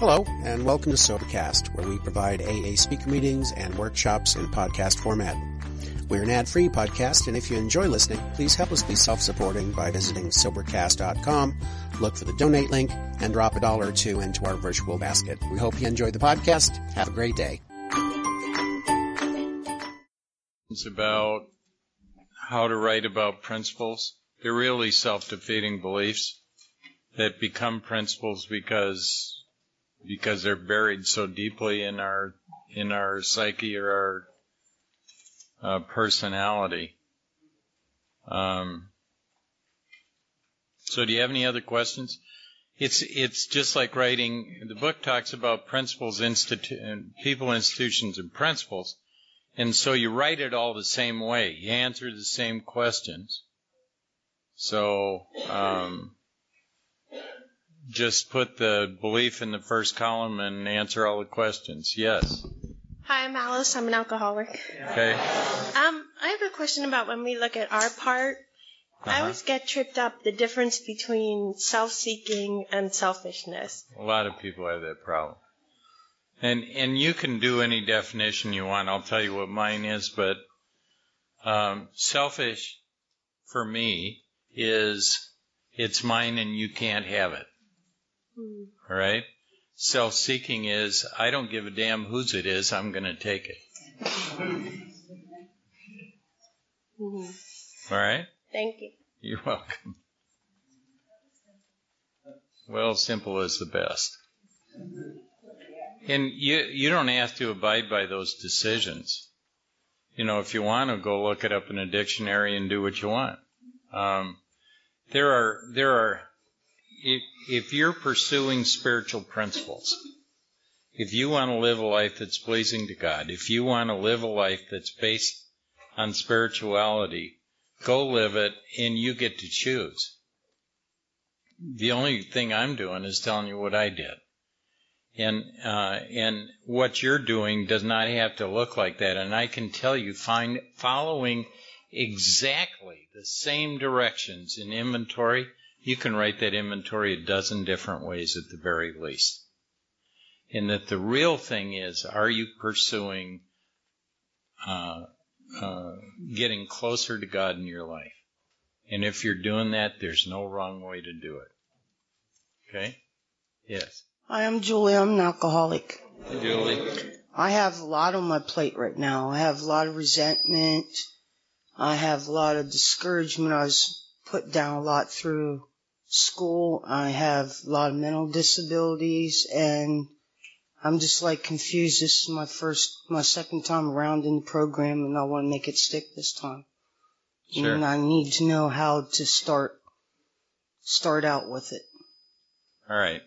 Hello, and welcome to Sobercast, where we provide AA speaker meetings and workshops in podcast format. We're an ad-free podcast, and if you enjoy listening, please help us be self-supporting by visiting Sobercast.com, look for the donate link, and drop a dollar or two into our virtual basket. We hope you enjoy the podcast. Have a great day. It's about how to write about principles. They're really self-defeating beliefs that become principles because because they're buried so deeply in our in our psyche or our uh, personality. Um, so, do you have any other questions? It's it's just like writing. The book talks about principles, institu- people, institutions, and principles, and so you write it all the same way. You answer the same questions. So. Um, just put the belief in the first column and answer all the questions. Yes. Hi, I'm Alice. I'm an alcoholic. Okay. Um, I have a question about when we look at our part. I Uh-huh. always get tripped up the difference between self-seeking and selfishness. A lot of people have that problem. And and you can do any definition you want. I'll tell you what mine is, but um, selfish for me is it's mine and you can't have it. Hmm. All right? Self seeking is I don't give a damn whose it is, I'm going to take it. Mhm. All right? Thank you. You're welcome. Well, simple is the best. And you you don't have to abide by those decisions. You know, if you want to go look it up in a dictionary and do what you want. Um, there are there are if, if you're pursuing spiritual principles, if you want to live a life that's pleasing to God, if you want to live a life that's based on spirituality, go live it and you get to choose. The only thing I'm doing is telling you what I did. And, uh, and what you're doing does not have to look like that. And I can tell you, find, following exactly the same directions in inventory, you can write that inventory a dozen different ways at the very least. And that the real thing is, are you pursuing, uh, uh, getting closer to God in your life? And if you're doing that, there's no wrong way to do it. Okay? Yes. Hi, I'm Julie. I'm an alcoholic. Julie? I have a lot on my plate right now. I have a lot of resentment. I have a lot of discouragement. I was put down a lot through school. I have a lot of mental disabilities and I'm just like confused. This is my first, my second time around in the program and I want to make it stick this time. Sure. And I need to know how to start, start out with it. All right.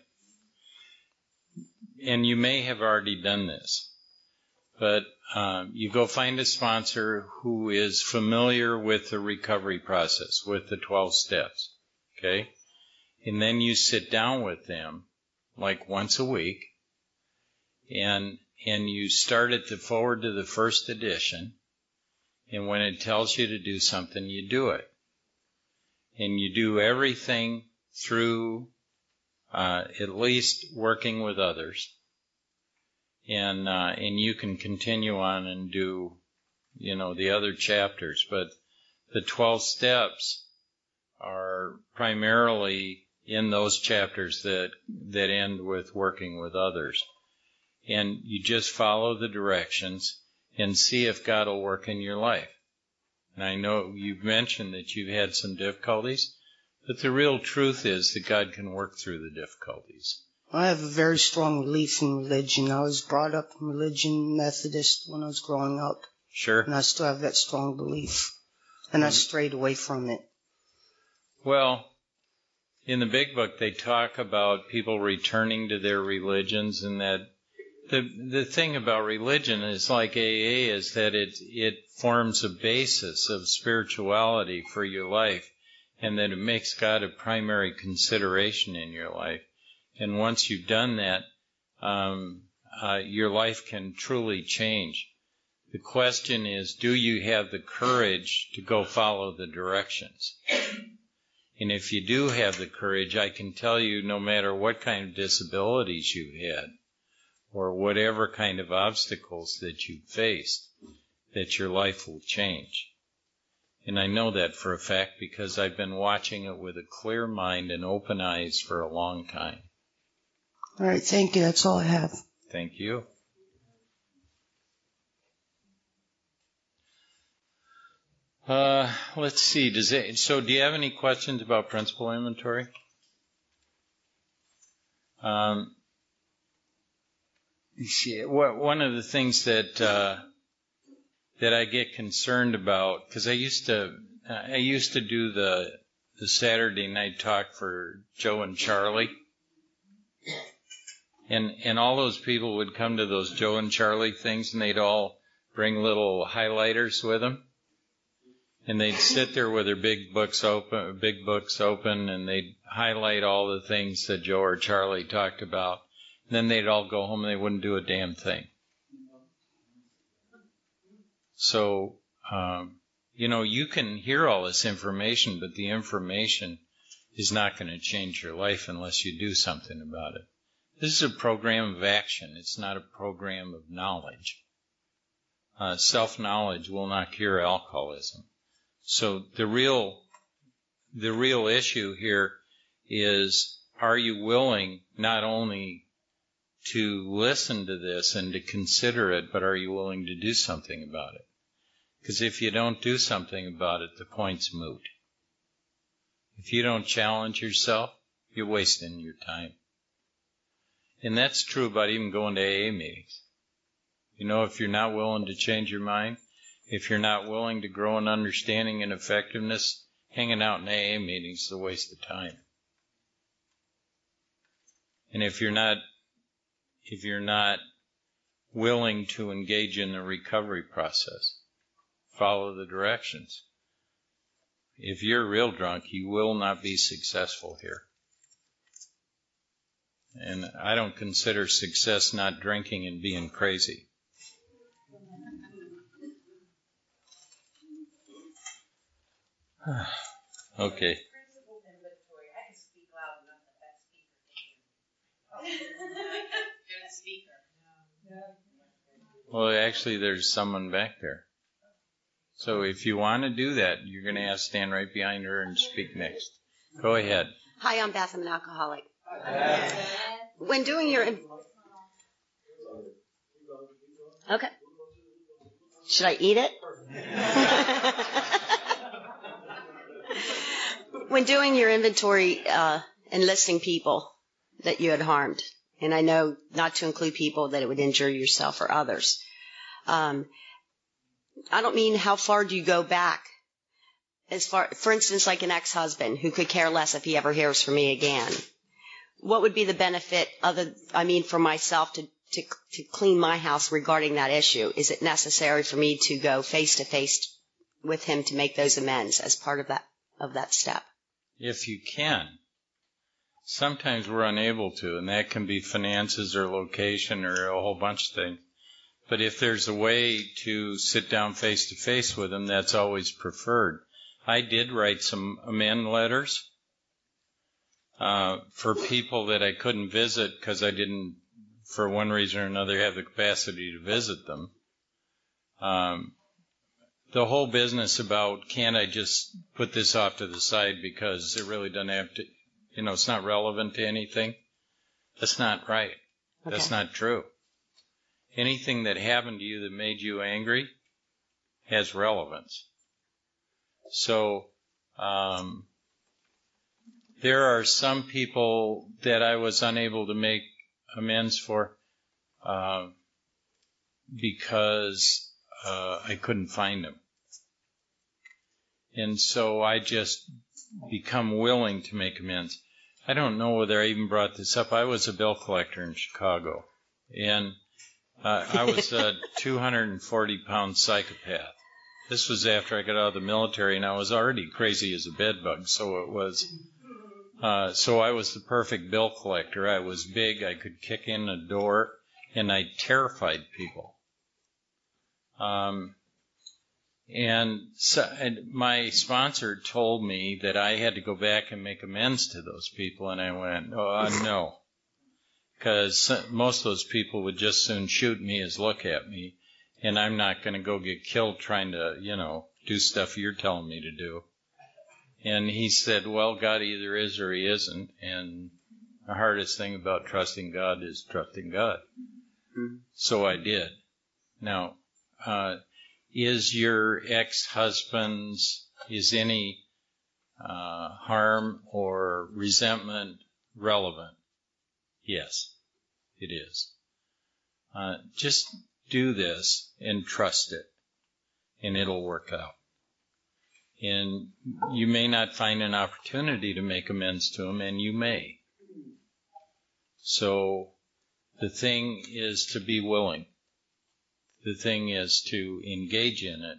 And you may have already done this, but um, you go find a sponsor who is familiar with the recovery process, with the 12 steps. Okay? And then you sit down with them like once a week and and you start at the forward to the first edition and when it tells you to do something you do it. And you do everything through uh, at least working with others. And uh, and you can continue on and do you know the other chapters but the 12 steps are primarily in those chapters that that end with working with others and you just follow the directions and see if God will work in your life. And I know you've mentioned that you've had some difficulties, but the real truth is that God can work through the difficulties. I have a very strong belief in religion. I was brought up in religion, Methodist, when I was growing up, Sure. and I still have that strong belief. And I Mhm. strayed away from it. Well, in the big book, they talk about people returning to their religions and that the the thing about religion is like AA is that it it forms a basis of spirituality for your life, and that it makes God a primary consideration in your life. And once you've done that, um, uh, your life can truly change. The question is, do you have the courage to go follow the directions? And if you do have the courage, I can tell you no matter what kind of disabilities you've had or whatever kind of obstacles that you've faced, that your life will change. And I know that for a fact because I've been watching it with a clear mind and open eyes for a long time. All right, thank you. That's all I have. Thank you. Uh, let's see. Does it, so do you have any questions about principle inventory? Um, one of the things that uh, that I get concerned about because I used to I used to do the the Saturday night talk for Joe and Charlie, and and all those people would come to those Joe and Charlie things, and they'd all bring little highlighters with them and they'd sit there with their big books open, big books open, and they'd highlight all the things that Joe or Charlie talked about. And then they'd all go home and they wouldn't do a damn thing. So, um, you know, you can hear all this information, but the information is not going to change your life unless you do something about it. This is a program of action. It's not a program of knowledge. Uh, self-knowledge will not cure alcoholism. So the real, the real issue here is, are you willing not only to listen to this and to consider it, but are you willing to do something about it? Because if you don't do something about it, the point's moot. If you don't challenge yourself, you're wasting your time. And that's true about even going to AA meetings. You know, if you're not willing to change your mind, if you're not willing to grow in understanding and effectiveness, hanging out in AA meetings is a waste of time. And if you're not, if you're not willing to engage in the recovery process, follow the directions. If you're real drunk, you will not be successful here. And I don't consider success not drinking and being crazy. okay. Well, actually, there's someone back there. So if you want to do that, you're going to have to stand right behind her and speak next. Go ahead. Hi, I'm Beth. I'm an alcoholic. When doing your. Okay. Should I eat it? when doing your inventory uh, and listing people that you had harmed, and I know not to include people that it would injure yourself or others. Um, I don't mean how far do you go back. As far, for instance, like an ex-husband who could care less if he ever hears from me again. What would be the benefit other, I mean, for myself to, to, to clean my house regarding that issue? Is it necessary for me to go face to face with him to make those amends as part of that, of that step? If you can. Sometimes we're unable to, and that can be finances or location or a whole bunch of things. But if there's a way to sit down face to face with them, that's always preferred. I did write some amend letters uh, for people that I couldn't visit because I didn't, for one reason or another, have the capacity to visit them. Um, the whole business about can't I just put this off to the side because it really doesn't have to, you know, it's not relevant to anything. That's not right. Okay. That's not true. Anything that happened to you that made you angry has relevance. So, um, there are some people that I was unable to make amends for uh, because uh, I couldn't find them. And so I just become willing to make amends. I don't know whether I even brought this up. I was a bill collector in Chicago, and uh, I was a 240 pound psychopath. This was after I got out of the military, and I was already crazy as a bedbug. So it was. Uh, so I was the perfect bill collector. I was big. I could kick in a door, and I terrified people. Um, and, so, and my sponsor told me that I had to go back and make amends to those people, and I went, oh, uh, no. Because most of those people would just soon shoot me as look at me, and I'm not going to go get killed trying to, you know, do stuff you're telling me to do. And he said, well, God either is or he isn't, and the hardest thing about trusting God is trusting God. Mhm. So I did. Now, uh, is your ex-husband's, is any uh, harm or resentment relevant? Yes, it is. Uh, just do this and trust it, and it'll work out. And you may not find an opportunity to make amends to him, and you may. So the thing is to be willing. The thing is to engage in it.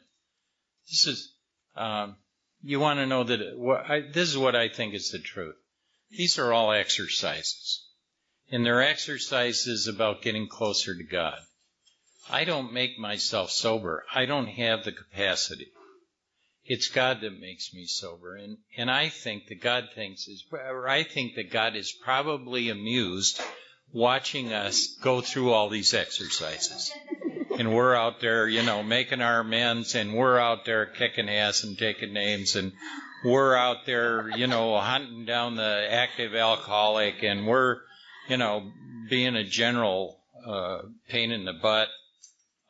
This is, um, you want to know that, I, this is what I think is the truth. These are all exercises. And they're exercises about getting closer to God. I don't make myself sober. I don't have the capacity. It's God that makes me sober. And, and I think that God thinks is, or I think that God is probably amused watching us go through all these exercises. And we're out there, you know, making our amends and we're out there kicking ass and taking names and we're out there, you know, hunting down the active alcoholic and we're, you know, being a general, uh, pain in the butt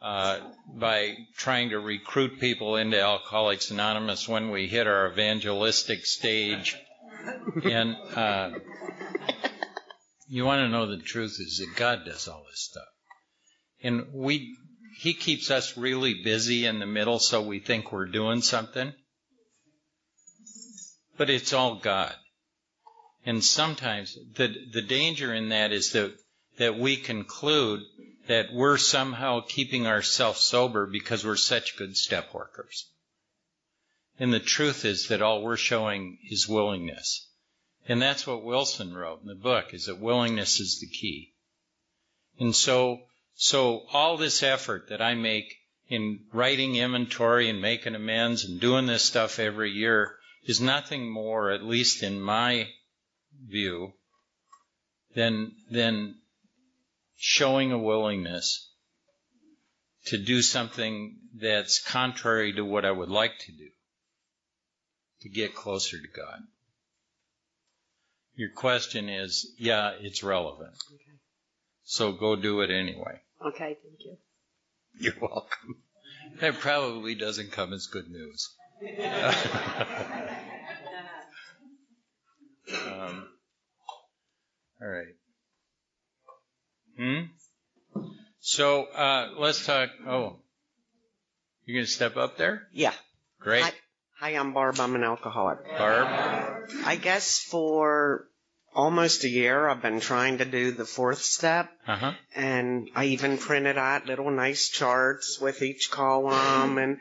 uh, by trying to recruit people into Alcoholics Anonymous when we hit our evangelistic stage. and uh, you want to know the truth is that God does all this stuff. And we, He keeps us really busy in the middle so we think we're doing something. But it's all God. And sometimes the, the danger in that is that, that we conclude that we're somehow keeping ourselves sober because we're such good step workers. And the truth is that all we're showing is willingness. And that's what Wilson wrote in the book, is that willingness is the key. And so, so all this effort that I make in writing inventory and making amends and doing this stuff every year is nothing more, at least in my view, than, than showing a willingness to do something that's contrary to what I would like to do to get closer to God. Your question is, yeah, it's relevant. Okay. So go do it anyway. Okay, thank you. You're welcome. That probably doesn't come as good news. um, all right. Hmm? So uh, let's talk. Oh, you gonna step up there? Yeah. Great, Hi, hi, I'm Barb. I'm an alcoholic. Barb. I guess for almost a year, I've been trying to do the fourth step, Uh huh. and I even printed out little nice charts with each column and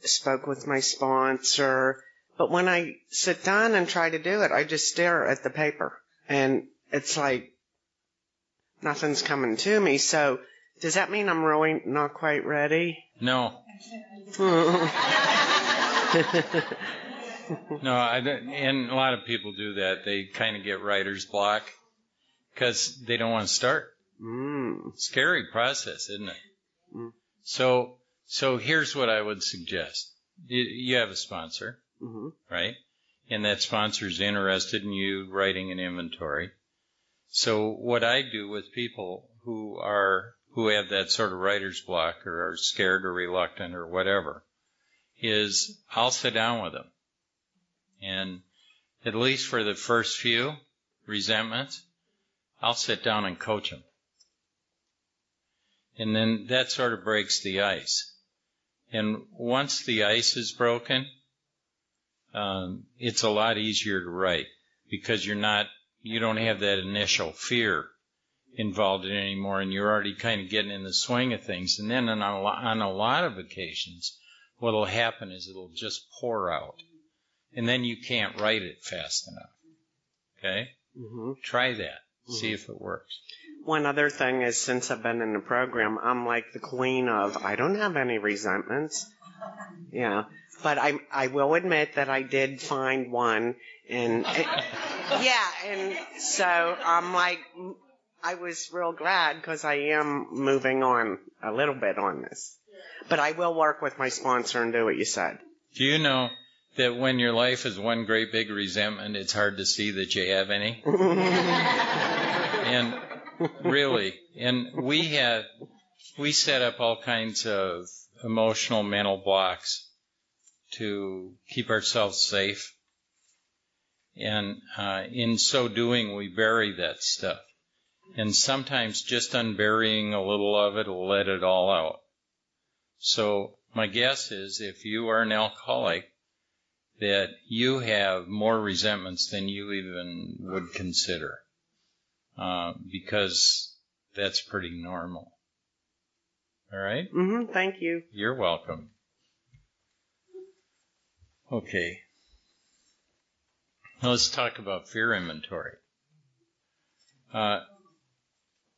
spoke with my sponsor. But when I sit down and try to do it, I just stare at the paper, and it's like nothing's coming to me. So does that mean I'm really not quite ready? No, no. I don't, and a lot of people do that. They kind of get writer's block because they don't want to start. mm. Scary process, isn't it? Mm. So, so here's what I would suggest. You, you have a sponsor. hmm right? And that sponsor is interested in you writing an inventory. So what I do with people who are who have that sort of writer's block or are scared or reluctant or whatever is I'll sit down with them. And at least for the first few resentments, I'll sit down and coach them. And then that sort of breaks the ice. And once the ice is broken, um, it's a lot easier to write because you're not, you don't have that initial fear involved in anymore, and you're already kind of getting in the swing of things. And then on a, on a lot of occasions, what'll happen is it'll just pour out, and then you can't write it fast enough. Okay, hmm try that, see if it works. One other thing is since I've been in the program, I'm like the queen of I don't have any resentments. Yeah, but I I will admit that I did find one, and it, yeah, and so I'm like, I was real glad because I am moving on a little bit on this, but I will work with my sponsor and do what you said. Do you know that when your life is one great big resentment, it's hard to see that you have any? and really, and we had, we set up all kinds of emotional mental blocks to keep ourselves safe. And uh, in so doing, we bury that stuff. And sometimes just unburying a little of it will let it all out. So my guess is if you are an alcoholic, that you have more resentments than you even would consider, uh, because that's pretty normal. All right? Mm-hmm, thank you. You're welcome. Okay. Now let's talk about fear inventory. Uh,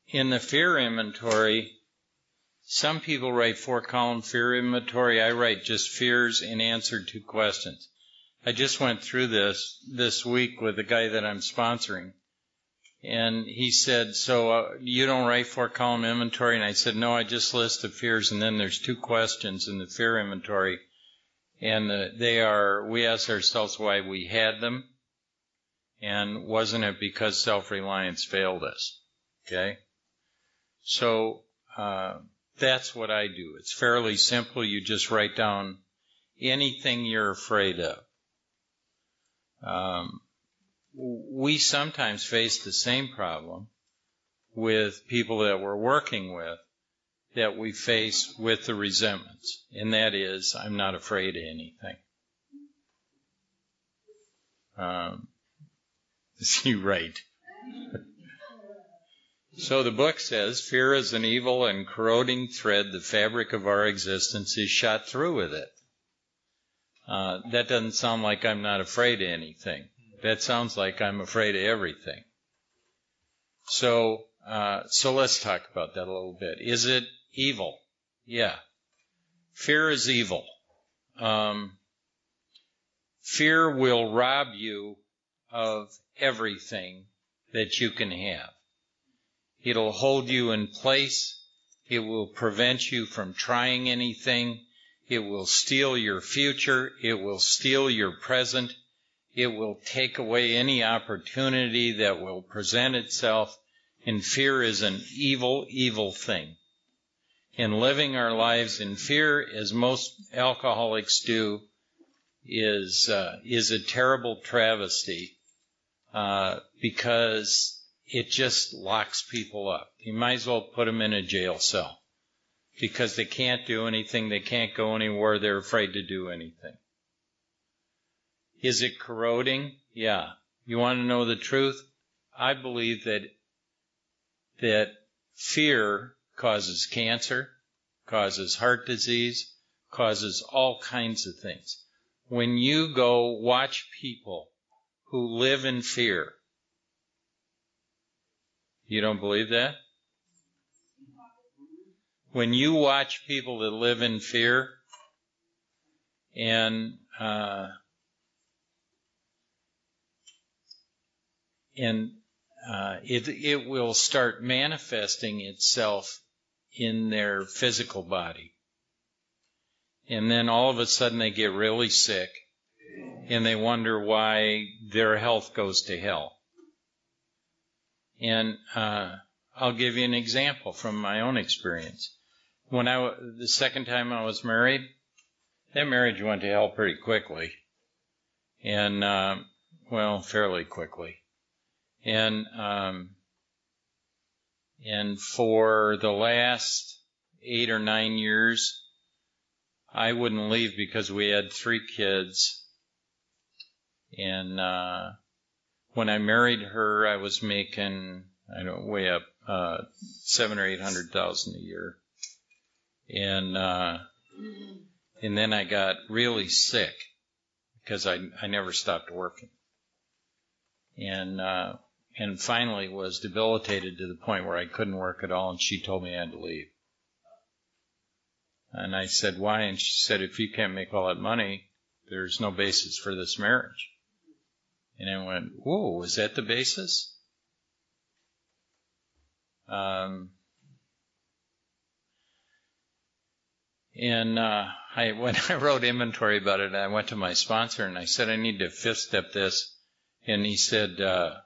in the fear inventory, some people write four column fear inventory. I write just fears in answer to questions. I just went through this this week with the guy that I'm sponsoring. And he said, so uh, you don't write four column inventory? And I said, no, I just list the fears and then there's two questions in the fear inventory. And the, they are, we ask ourselves why we had them. And wasn't it because self-reliance failed us? Okay. So, uh, that's what I do. It's fairly simple. You just write down anything you're afraid of. Um, we sometimes face the same problem with people that we're working with that we face with the resentments, and that is, I'm not afraid of anything. Um, he right? so the book says, fear is an evil and corroding thread. The fabric of our existence is shot through with it. Uh, that doesn't sound like I'm not afraid of anything. That sounds like I'm afraid of everything. So, uh, so let's talk about that a little bit. Is it evil? Yeah. Fear is evil. Um, fear will rob you of everything that you can have. It'll hold you in place. It will prevent you from trying anything. It will steal your future. It will steal your present. It will take away any opportunity that will present itself. And fear is an evil, evil thing. And living our lives in fear, as most alcoholics do, is uh, is a terrible travesty uh, because it just locks people up. You might as well put them in a jail cell because they can't do anything, they can't go anywhere, they're afraid to do anything. Is it corroding? Yeah. You want to know the truth? I believe that that fear causes cancer, causes heart disease, causes all kinds of things. When you go watch people who live in fear, you don't believe that? When you watch people that live in fear and uh, and uh, it it will start manifesting itself in their physical body, and then all of a sudden they get really sick, and they wonder why their health goes to hell. And uh, I'll give you an example from my own experience. When I the second time I was married, that marriage went to hell pretty quickly, and uh, well, fairly quickly. And um, and for the last eight or nine years, I wouldn't leave because we had three kids, and uh, when I married her, I was making I don't way up uh, seven or eight hundred thousand a year, and uh, and then I got really sick because I I never stopped working, and uh, and finally was debilitated to the point where I couldn't work at all, and she told me I had to leave. And I said, why? And she said, if you can't make all that money, there's no basis for this marriage. And I went, whoa, is that the basis? Um, and uh, I when I wrote inventory about it, I went to my sponsor and I said I need to fifth step this, and he said, uh,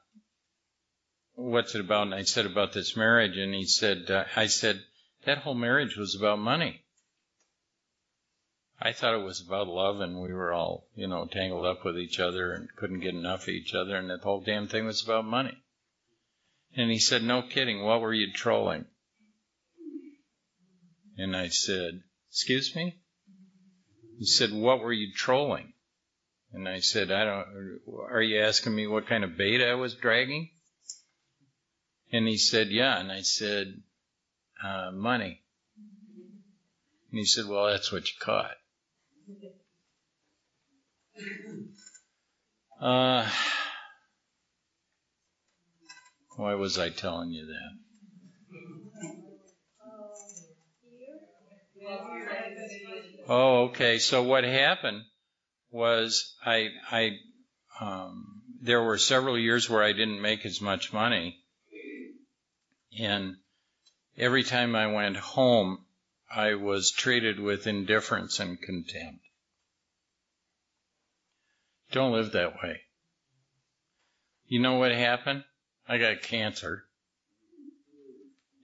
"What's it about?" And I said about this marriage, and he said, uh, "I said that whole marriage was about money." I thought it was about love, and we were all, you know, tangled up with each other and couldn't get enough of each other, and the whole damn thing was about money. And he said, No kidding, what were you trolling? And I said, Excuse me? He said, What were you trolling? And I said, I don't, are you asking me what kind of bait I was dragging? And he said, Yeah. And I said, uh, Money. And he said, Well, that's what you caught. Uh, why was I telling you that? Oh, okay. So what happened was I, I, um, there were several years where I didn't make as much money, and every time I went home, I was treated with indifference and contempt. Don't live that way. You know what happened? I got cancer.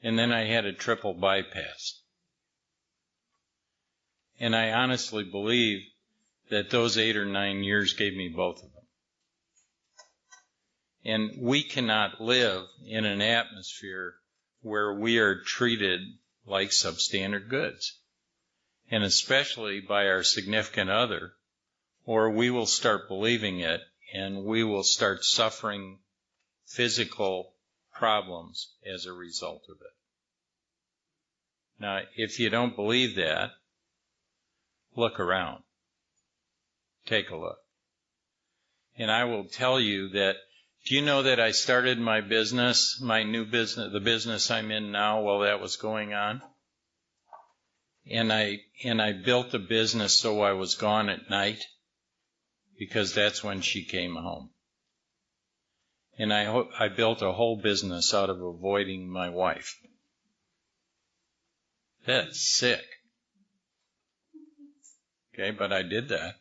And then I had a triple bypass. And I honestly believe that those eight or nine years gave me both of them. And we cannot live in an atmosphere where we are treated like substandard goods. And especially by our significant other, or we will start believing it and we will start suffering physical problems as a result of it. Now, if you don't believe that, look around. Take a look. And I will tell you that, do you know that I started my business, my new business, the business I'm in now while that was going on? And I, and I built the business so I was gone at night because that's when she came home. And I, I built a whole business out of avoiding my wife. That's sick. Okay, but I did that.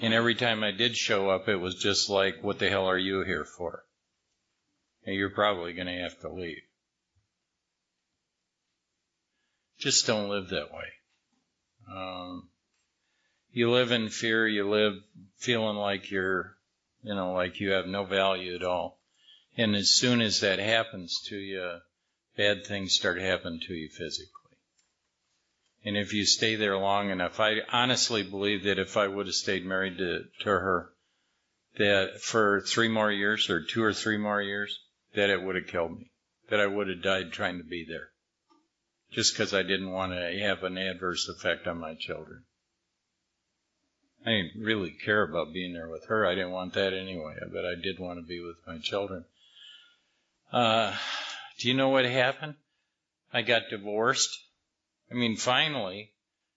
And every time I did show up, it was just like, what the hell are you here for? And you're probably going to have to leave. Just don't live that way. Um, you live in fear, you live feeling like you're, you know, like you have no value at all. And as soon as that happens to you, bad things start happening to you physically. And if you stay there long enough, I honestly believe that if I would have stayed married to, to her, that for three more years or two or three more years, that it would have killed me. That I would have died trying to be there. Just because I didn't want to have an adverse effect on my children. I didn't really care about being there with her. I didn't want that anyway, but I did want to be with my children. Uh, do you know what happened? I got divorced. I mean, finally,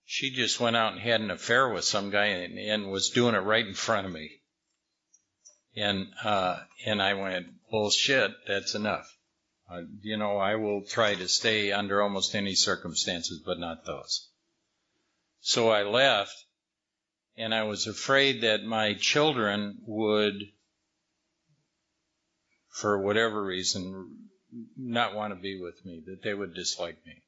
she just went out and had an affair with some guy and, and was doing it right in front of me. And, uh, and I went, bullshit, that's enough. Uh, you know, I will try to stay under almost any circumstances, but not those. So I left, and I was afraid that my children would, for whatever reason, not want to be with me, that they would dislike me.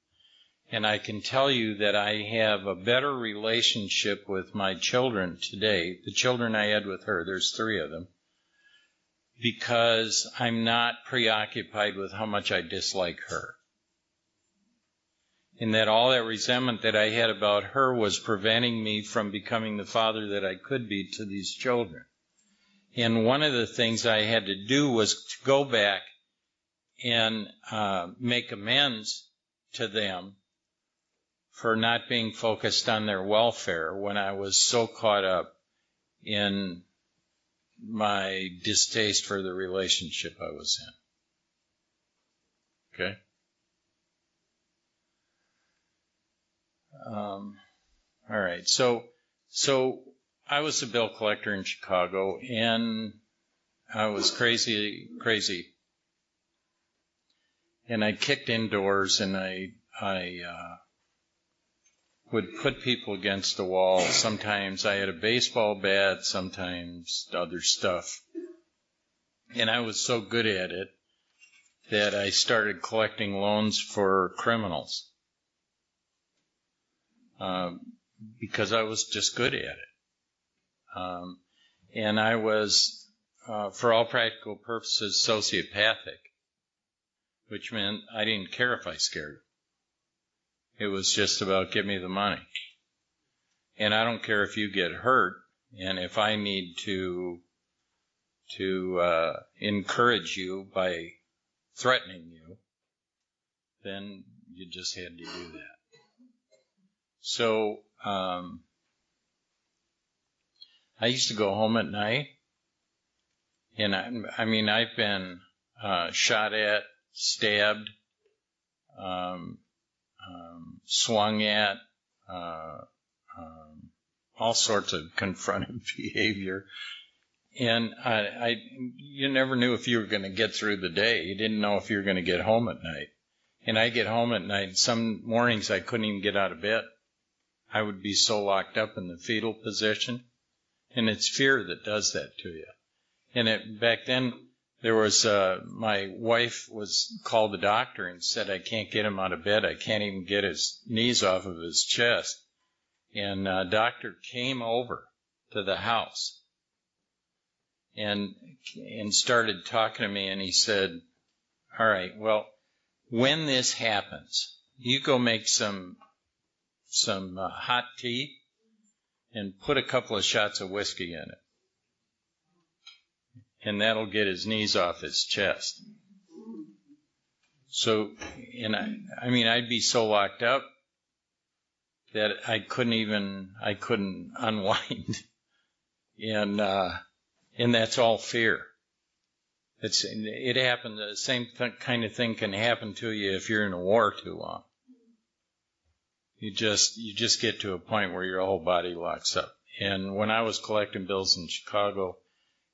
And I can tell you that I have a better relationship with my children today, the children I had with her, there's three of them, because I'm not preoccupied with how much I dislike her. And that all that resentment that I had about her was preventing me from becoming the father that I could be to these children. And one of the things I had to do was to go back and uh, make amends to them for not being focused on their welfare when I was so caught up in my distaste for the relationship I was in. Okay? um, all right. So, so I was a bill collector in Chicago, and I was crazy, crazy. And I kicked indoors, and I, I uh, would put people against the wall. Sometimes I had a baseball bat, sometimes other stuff. And I was so good at it that I started collecting loans for criminals um, because I was just good at it. Um, and I was, uh, for all practical purposes, sociopathic, which meant I didn't care if I scared. It was just about give me the money. And I don't care if you get hurt, and if I need to to uh, encourage you by threatening you, then you just had to do that. So um, I used to go home at night, and I, I mean I've been uh, shot at, stabbed, um, swung at, uh, um, all sorts of confrontive behavior. And I, I, you never knew if you were going to get through the day. You didn't know if you were going to get home at night. And I get home at night. Some mornings I couldn't even get out of bed. I would be so locked up in the fetal position. And it's fear that does that to you. And it, back then, there was uh, my wife was called the doctor and said I can't get him out of bed. I can't even get his knees off of his chest. And uh, doctor came over to the house and and started talking to me and he said, "All right, well, when this happens, you go make some some uh, hot tea and put a couple of shots of whiskey in it." And that'll get his knees off his chest. So, and I, I mean, I'd be so locked up that I couldn't even, I couldn't unwind. and, uh, and that's all fear. It's, it happened, the same th- kind of thing can happen to you if you're in a war too long. You just, you just get to a point where your whole body locks up. And when I was collecting bills in Chicago,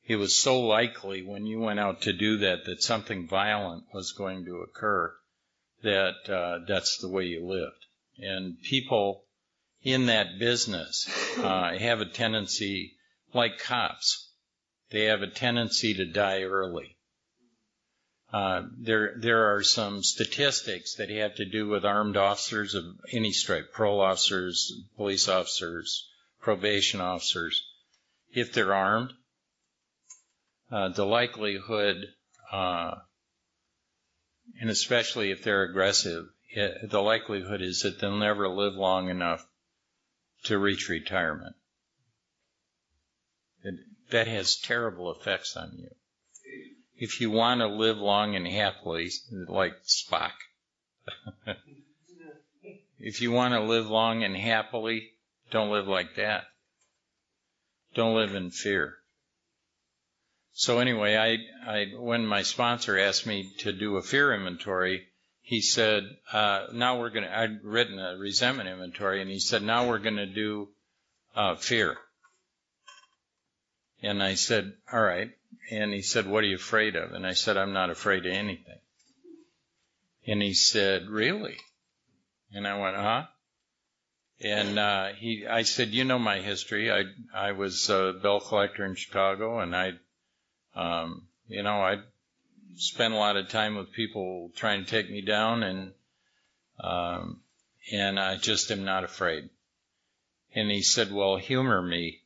it was so likely when you went out to do that that something violent was going to occur that uh, that's the way you lived. And people in that business uh, have a tendency, like cops, they have a tendency to die early. Uh, there, there are some statistics that have to do with armed officers of any stripe, parole officers, police officers, probation officers. If they're armed, uh, the likelihood, uh, and especially if they're aggressive, it, the likelihood is that they'll never live long enough to reach retirement. It, that has terrible effects on you. If you want to live long and happily, like Spock, if you want to live long and happily, don't live like that. Don't live in fear. So anyway, I, I, when my sponsor asked me to do a fear inventory, he said, uh, now we're going to, I'd written a resentment inventory and he said, now we're going to do, uh, fear. And I said, all right. And he said, what are you afraid of? And I said, I'm not afraid of anything. And he said, really? And I went, huh? And uh, he, I said, you know my history. I I was a bill collector in Chicago, and I um, you know, I spent a lot of time with people trying to take me down, and um, and I just am not afraid. And he said, "Well, humor me."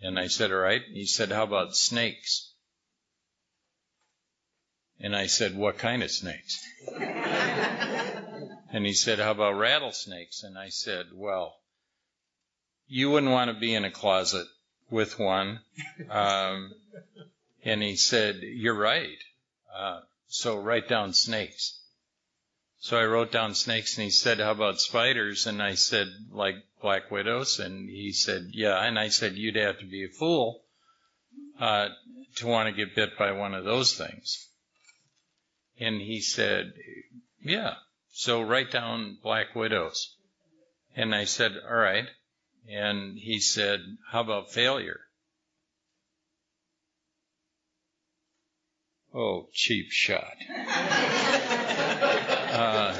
And I said, "All right." He said, "How about snakes?" And I said, "What kind of snakes?" and he said, "How about rattlesnakes?" And I said, "Well, you wouldn't want to be in a closet with one." Um, and he said, You're right. Uh, so write down snakes. So I wrote down snakes and he said, How about spiders? And I said, Like black widows? And he said, Yeah. And I said, You'd have to be a fool uh, to want to get bit by one of those things. And he said, Yeah. So write down black widows. And I said, all right. And he said, how about failure? Oh, cheap shot. uh,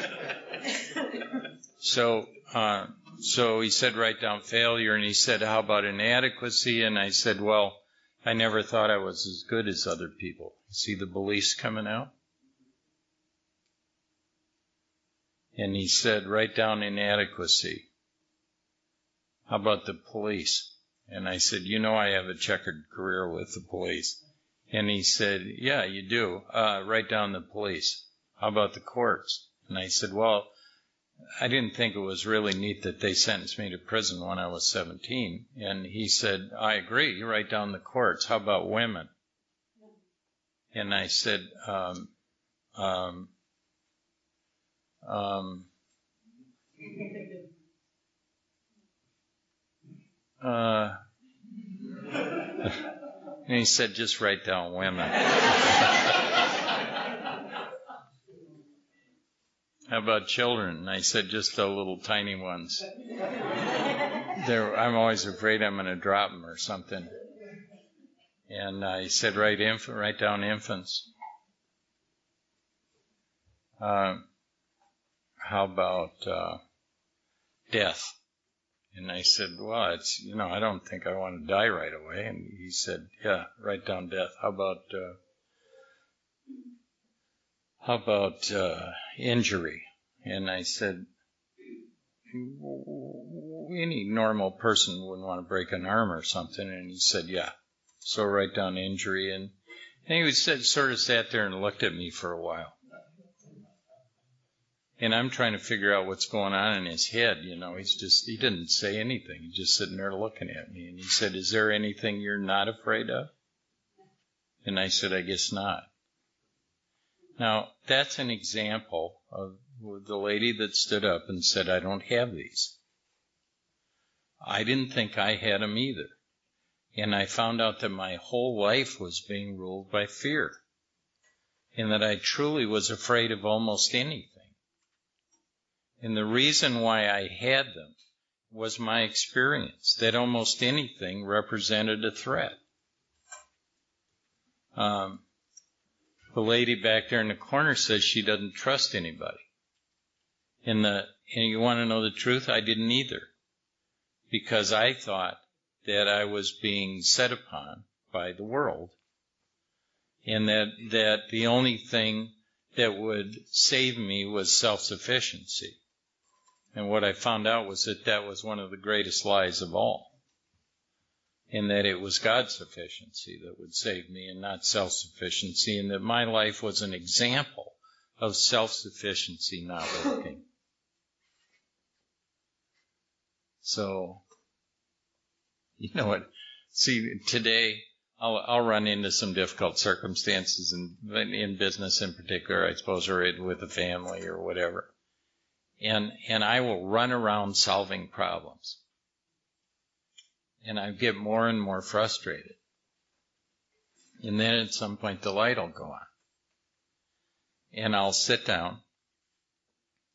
so, uh, so he said, write down failure. And he said, how about inadequacy? And I said, well, I never thought I was as good as other people. See the beliefs coming out? And he said, write down inadequacy. How about the police? And I said, you know, I have a checkered career with the police. And he said, yeah, you do. Uh, write down the police. How about the courts? And I said, well, I didn't think it was really neat that they sentenced me to prison when I was 17. And he said, I agree. You write down the courts. How about women? And I said, um, um, um, uh, and he said, just write down women. How about children? And I said, just the little tiny ones. They're, I'm always afraid I'm going to drop them or something. And uh, he said, write, inf- write down infants. Uh, how about uh, death? And I said, well, it's, you know, I don't think I want to die right away. And he said, yeah, write down death. How about, uh, how about uh, injury? And I said, any normal person wouldn't want to break an arm or something. And he said, yeah. So write down injury. And, and he said, sort of sat there and looked at me for a while. And I'm trying to figure out what's going on in his head. You know, he's just, he didn't say anything. He's just sitting there looking at me. And he said, Is there anything you're not afraid of? And I said, I guess not. Now, that's an example of the lady that stood up and said, I don't have these. I didn't think I had them either. And I found out that my whole life was being ruled by fear. And that I truly was afraid of almost anything. And the reason why I had them was my experience that almost anything represented a threat. Um, the lady back there in the corner says she doesn't trust anybody. And the and you want to know the truth? I didn't either, because I thought that I was being set upon by the world, and that that the only thing that would save me was self-sufficiency. And what I found out was that that was one of the greatest lies of all. In that it was God's sufficiency that would save me and not self sufficiency, and that my life was an example of self sufficiency not working. So, you know what? See, today I'll, I'll run into some difficult circumstances in, in business in particular, I suppose, or with a family or whatever and and I will run around solving problems. And I get more and more frustrated. And then at some point the light will go on. And I'll sit down.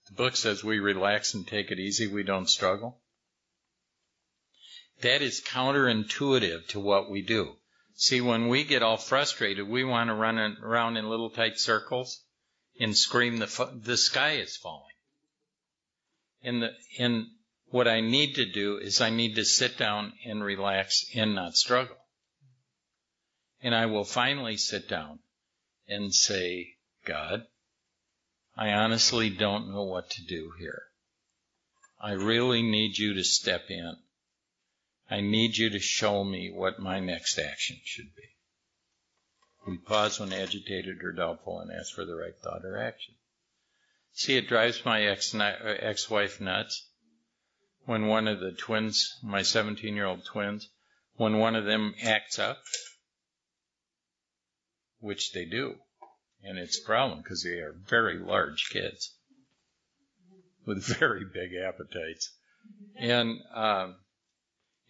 The book says we relax and take it easy, we don't struggle. That is counterintuitive to what we do. See, when we get all frustrated, we want to run around in little tight circles and scream the, the sky is falling. And the, and what I need to do is I need to sit down and relax and not struggle. And I will finally sit down and say, God, I honestly don't know what to do here. I really need you to step in. I need you to show me what my next action should be. We pause when agitated or doubtful and ask for the right thought or action. See, it drives my ex ex-wife nuts. When one of the twins, my 17-year-old twins, when one of them acts up, which they do, and it's a problem because they are very large kids with very big appetites, and um,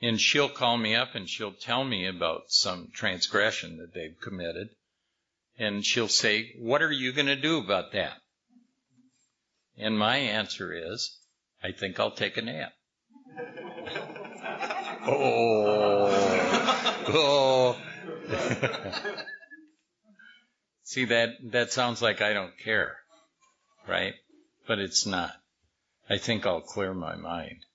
and she'll call me up and she'll tell me about some transgression that they've committed, and she'll say, "What are you going to do about that?" And my answer is, I think I'll take a nap. oh. Oh. See that that sounds like I don't care, right? But it's not. I think I'll clear my mind.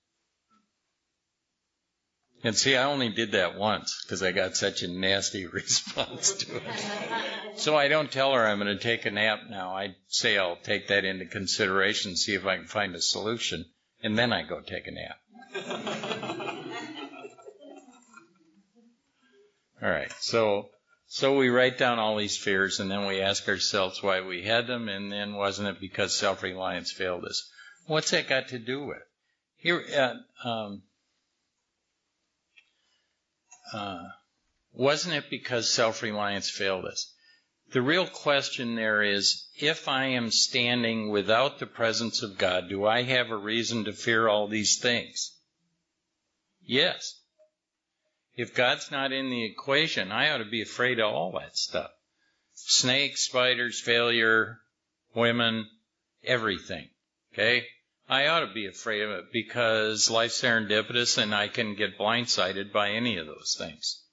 And see, I only did that once because I got such a nasty response to it. So I don't tell her I'm going to take a nap now. I say I'll take that into consideration, see if I can find a solution, and then I go take a nap. All right. So so we write down all these fears and then we ask ourselves why we had them and then wasn't it because self-reliance failed us? What's that got to do with? Here, uh, um, uh, wasn't it because self-reliance failed us? The real question there is, if I am standing without the presence of God, do I have a reason to fear all these things? Yes. If God's not in the equation, I ought to be afraid of all that stuff. Snakes, spiders, failure, women, everything. Okay? I ought to be afraid of it because life's serendipitous and I can get blindsided by any of those things.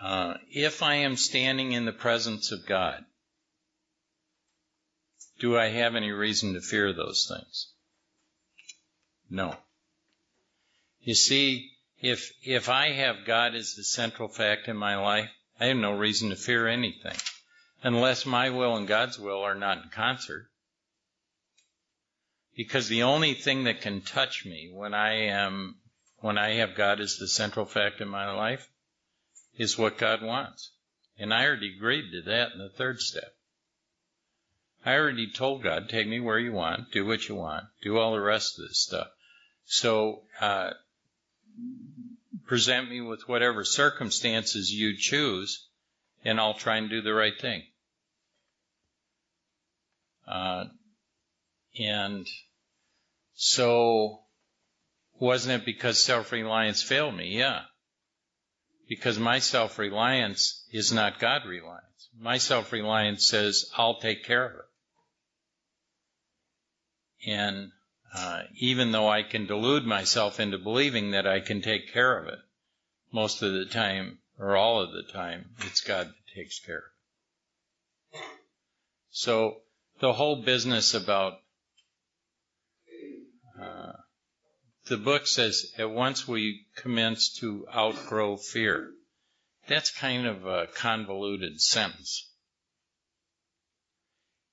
Uh, if I am standing in the presence of God, do I have any reason to fear those things? No. You see, if if I have God as the central fact in my life, I have no reason to fear anything, unless my will and God's will are not in concert. Because the only thing that can touch me when I am when I have God as the central fact in my life is what God wants. And I already agreed to that in the third step. I already told God, take me where you want, do what you want, do all the rest of this stuff. So, uh, present me with whatever circumstances you choose, and I'll try and do the right thing. Uh, and so, wasn't it because self-reliance failed me? Yeah because my self reliance is not God reliance. My self reliance says, I'll take care of it. And uh, even though I can delude myself into believing that I can take care of it, most of the time, or all of the time, it's God that takes care of it. So the whole business about uh, the book says at once we commence to outgrow fear. That's kind of a convoluted sentence.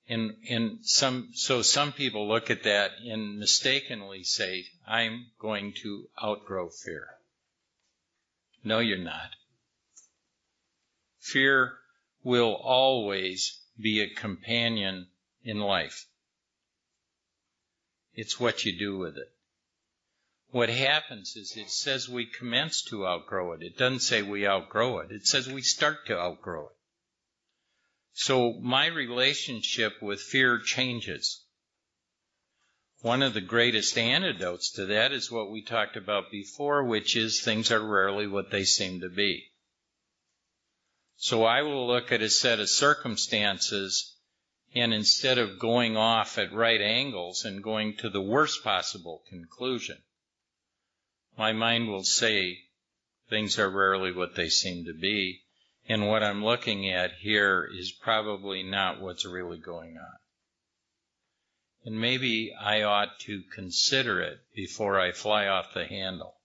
And, and some, so some people look at that and mistakenly say, I'm going to outgrow fear. No, you're not. Fear will always be a companion in life. It's what you do with it what happens is it says we commence to outgrow it. It doesn't say we outgrow it. It says we start to outgrow it. So my relationship with fear changes. One of the greatest antidotes to that is what we talked about before, which is things are rarely what they seem to be. So I will look at a set of circumstances and instead of going off at right angles and going to the worst possible conclusion, my mind will say things are rarely what they seem to be, and what I'm looking at here is probably not what's really going on. And maybe I ought to consider it before I fly off the handle.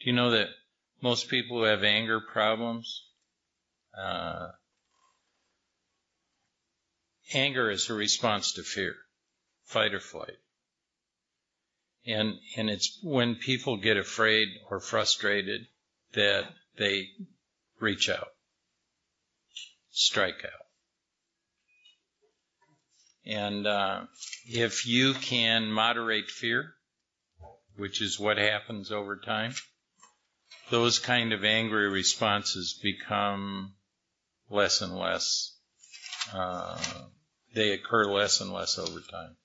Do you know that most people who have anger problems, uh, anger is a response to fear, fight or flight. And, and it's when people get afraid or frustrated that they reach out, strike out. And uh, if you can moderate fear, which is what happens over time, those kind of angry responses become less and less, uh, they occur less and less over time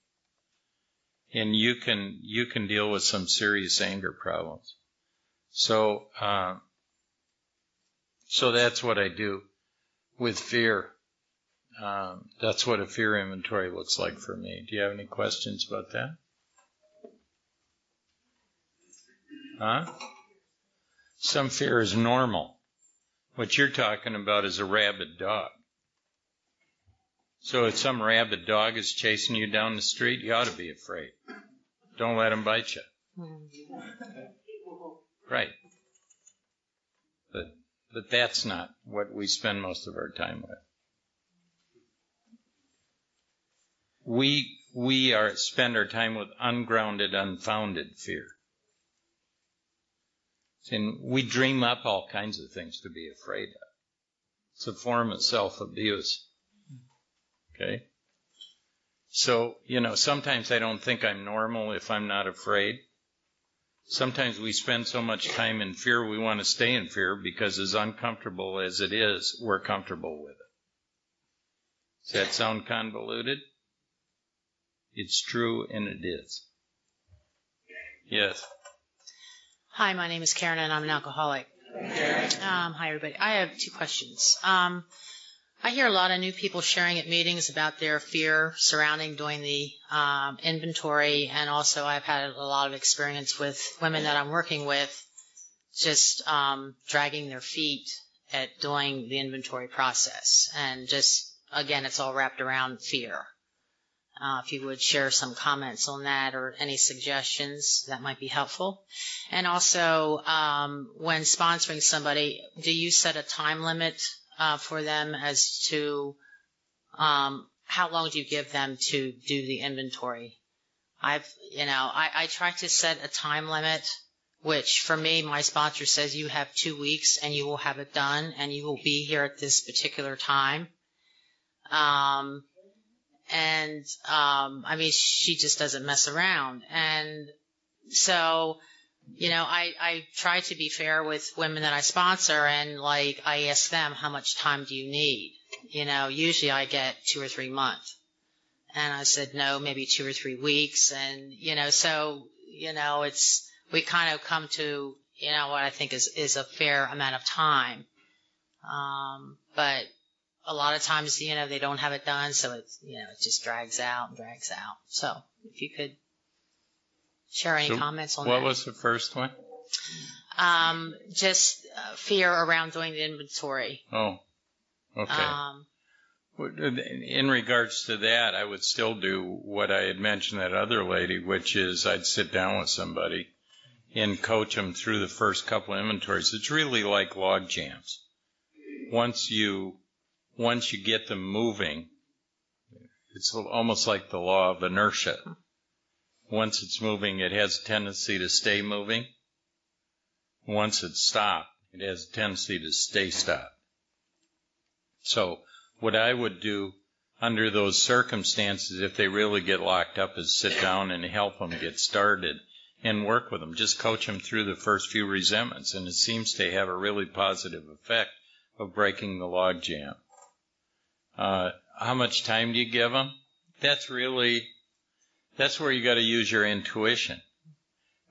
and you can you can deal with some serious anger problems. So uh, so that's what I do with fear. Um, that's what a fear inventory looks like for me. Do you have any questions about that? Huh? Some fear is normal. What you're talking about is a rabid dog. So if some rabid dog is chasing you down the street, you ought to be afraid. Don't let him bite you. Right. But but that's not what we spend most of our time with. We we are spend our time with ungrounded, unfounded fear. And we dream up all kinds of things to be afraid of. It's a form of self abuse. Okay? So, you know, sometimes I don't think I'm normal if I'm not afraid. Sometimes we spend so much time in fear, we want to stay in fear because as uncomfortable as it is, we're comfortable with it. Does that sound convoluted? It's true and it is. Yes. Hi, my name is Karen and I'm an alcoholic. Um, hi, everybody. I have two questions. Um, I hear a lot of new people sharing at meetings about their fear surrounding doing the um, inventory, and also I've had a lot of experience with women that I'm working with just um, dragging their feet at doing the inventory process. And just, again, it's all wrapped around fear. Uh, if you would share some comments on that or any suggestions, that might be helpful. And also, um, when sponsoring somebody, do you set a time limit uh, for them as to um, how long do you give them to do the inventory? I've, you know, I, I try to set a time limit, which for me, my sponsor says you have two weeks and you will have it done and you will be here at this particular time. Um, and um, I mean, she just doesn't mess around. And so, you know, I I try to be fair with women that I sponsor, and like I ask them, how much time do you need? You know, usually I get two or three months, and I said no, maybe two or three weeks, and you know, so you know, it's we kind of come to you know what I think is is a fair amount of time. Um, but a lot of times, you know, they don't have it done, so it's, you know, it just drags out and drags out. So if you could share any So comments on What that. was the first one? um, just uh, fear around doing the inventory. Oh, okay. Um, In regards to that, I would still do what I had mentioned that other lady, which is I'd sit down with somebody and coach them through the first couple of inventories. It's really like log jams. Once you once you get them moving, it's almost like the law of inertia. Once it's moving, it has a tendency to stay moving. Once it's stopped, it has a tendency to stay stopped. So what I would do under those circumstances, if they really get locked up, is sit down and help them get started and work with them. Just coach them through the first few resentments, and it seems to have a really positive effect of breaking the log jam. Uh, how much time do you give them? That's really, that's where you got to use your intuition.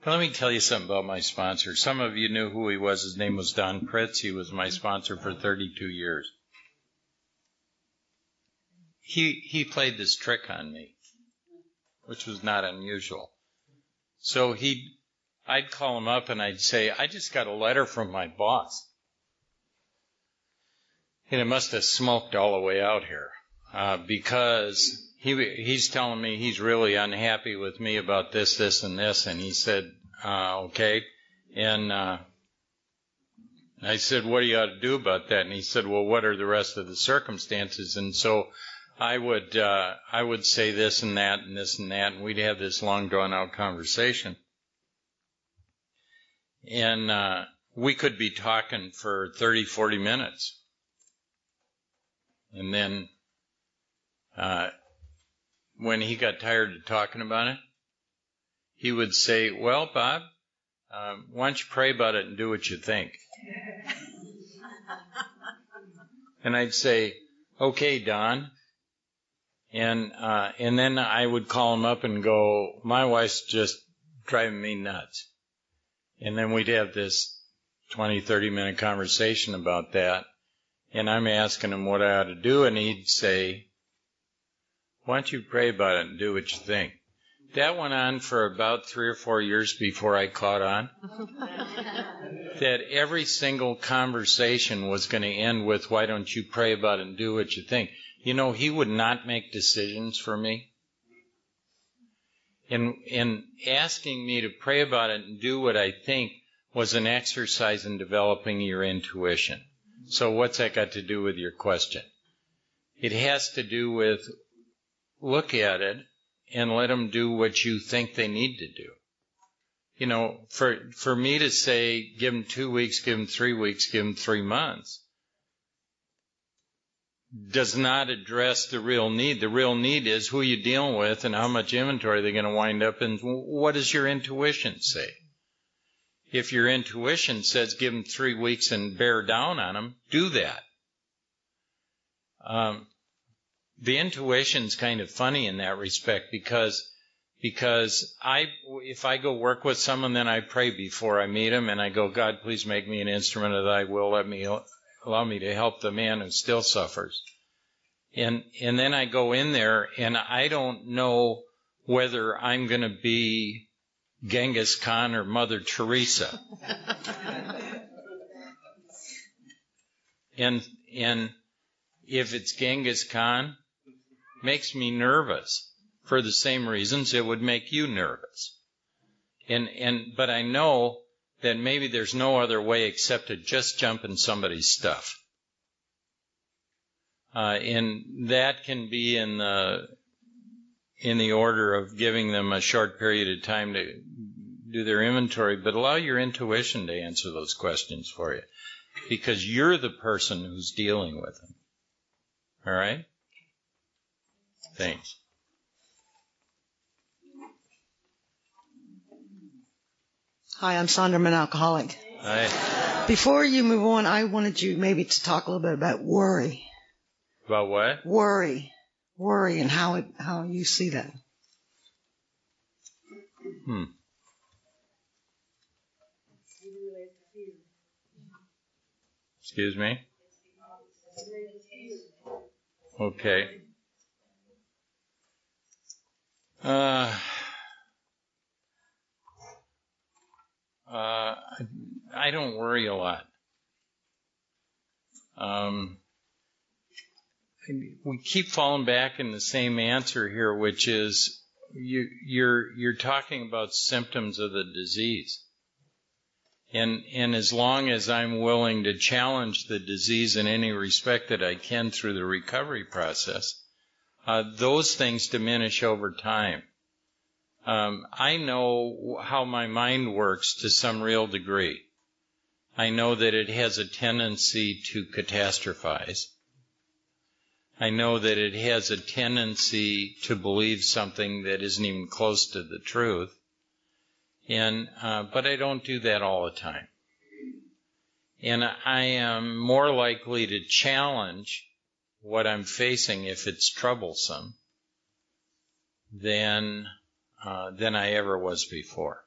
Let me tell you something about my sponsor. Some of you knew who he was. His name was Don Pritz. He was my sponsor for 32 years. He, he played this trick on me, which was not unusual. So he, I'd call him up and I'd say, I just got a letter from my boss. And it must have smoked all the way out here, uh, because he, he's telling me he's really unhappy with me about this, this, and this. And he said, uh, okay. And, uh, I said, what do you ought to do about that? And he said, well, what are the rest of the circumstances? And so I would, uh, I would say this and that and this and that, and we'd have this long drawn out conversation. And, uh, we could be talking for 30, 40 minutes. And then, uh, when he got tired of talking about it, he would say, well, Bob, um, why don't you pray about it and do what you think? and I'd say, okay, Don. And, uh, and then I would call him up and go, my wife's just driving me nuts. And then we'd have this 20, 30 minute conversation about that. And I'm asking him what I ought to do. And he'd say, why don't you pray about it and do what you think? that went on for about three or four years before I caught on. that every single conversation was going to end with, why don't you pray about it and do what you think? You know, he would not make decisions for me. In, in asking me to pray about it and do what I think was an exercise in developing your intuition. So what's that got to do with your question? It has to do with look at it and let them do what you think they need to do. You know, for for me to say give them two weeks, give them three weeks, give them three months, does not address the real need. The real need is who you're dealing with and how much inventory they're going to wind up in. What does your intuition say? If your intuition says give them three weeks and bear down on them, do that. Um, the intuition's kind of funny in that respect because because I if I go work with someone, then I pray before I meet them, and I go, God, please make me an instrument of Thy will. Let me allow me to help the man who still suffers. And and then I go in there, and I don't know whether I'm going to be Genghis Khan or Mother Teresa. and and if it's Genghis Khan, makes me nervous for the same reasons it would make you nervous. And, and, but I know that maybe there's no other way except to just jump in somebody's stuff. Uh, and that can be in the, in the order of giving them a short period of time to do their inventory, but allow your intuition to answer those questions for you because you're the person who's dealing with them. All right? Thanks. Hi, I'm Sandra, I'm an alcoholic. Hi. Before you move on, I wanted you maybe to talk a little bit about worry. About what? Worry. Worry and how it, how you see that. Hmm. Excuse me? Okay. Uh, uh, I don't worry a lot. Um, we keep falling back in the same answer here, which is you, you're you're talking about symptoms of the disease. And, and as long as I'm willing to challenge the disease in any respect that I can through the recovery process, uh, those things diminish over time. Um, I know how my mind works to some real degree. I know that it has a tendency to catastrophize. I know that it has a tendency to believe something that isn't even close to the truth. And, uh, but I don't do that all the time. And I am more likely to challenge what I'm facing if it's troublesome than, uh, than I ever was before.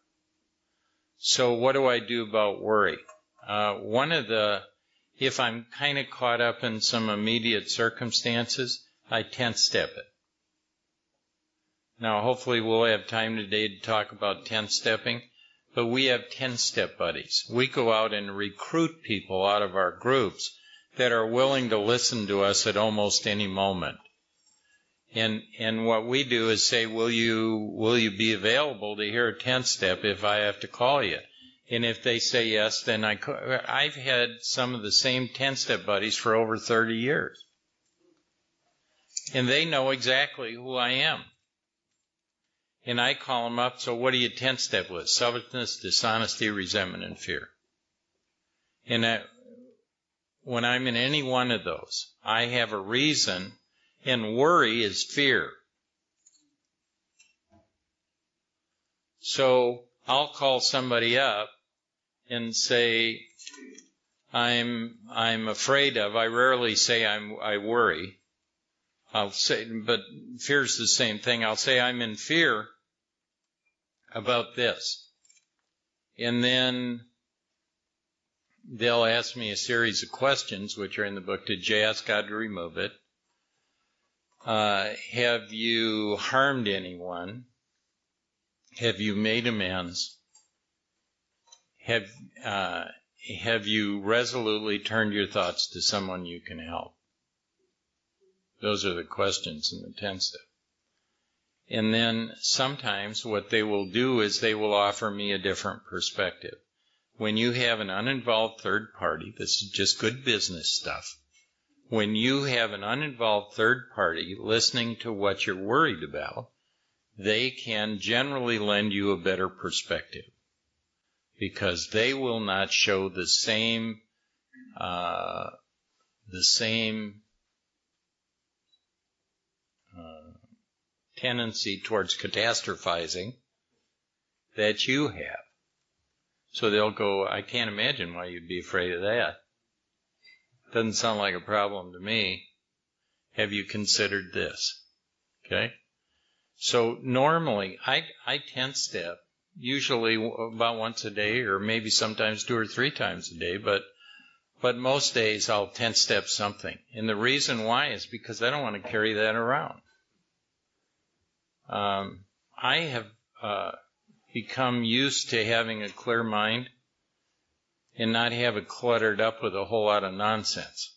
So what do I do about worry? Uh, one of the, if I'm kind of caught up in some immediate circumstances, I 10 step it. Now, hopefully we'll have time today to talk about 10 stepping, but we have 10 step buddies. We go out and recruit people out of our groups that are willing to listen to us at almost any moment. And, and what we do is say, will you, will you be available to hear a 10 step if I have to call you? And if they say yes, then I, I've had some of the same 10 step buddies for over 30 years. And they know exactly who I am. And I call them up, so what do you 10 step with? Selfishness, dishonesty, resentment, and fear. And I, when I'm in any one of those, I have a reason, and worry is fear. So I'll call somebody up and say, I'm, I'm afraid of, I rarely say I'm, I worry. I'll say, but fear's the same thing. I'll say I'm in fear about this. And then they'll ask me a series of questions, which are in the book. Did you ask God to remove it? Uh, have you harmed anyone? have you made amends? Have uh, have you resolutely turned your thoughts to someone you can help? Those are the questions in the 10 step. And then sometimes what they will do is they will offer me a different perspective. When you have an uninvolved third party, this is just good business stuff. When you have an uninvolved third party listening to what you're worried about, they can generally lend you a better perspective because they will not show the same uh, the same uh, tendency towards catastrophizing that you have. So they'll go, I can't imagine why you'd be afraid of that. Doesn't sound like a problem to me. Have you considered this? Okay? So normally, I, I 10 step usually about once a day or maybe sometimes two or three times a day, but but most days I'll 10 step something. And the reason why is because I don't want to carry that around. Um, I have uh, become used to having a clear mind and not have it cluttered up with a whole lot of nonsense.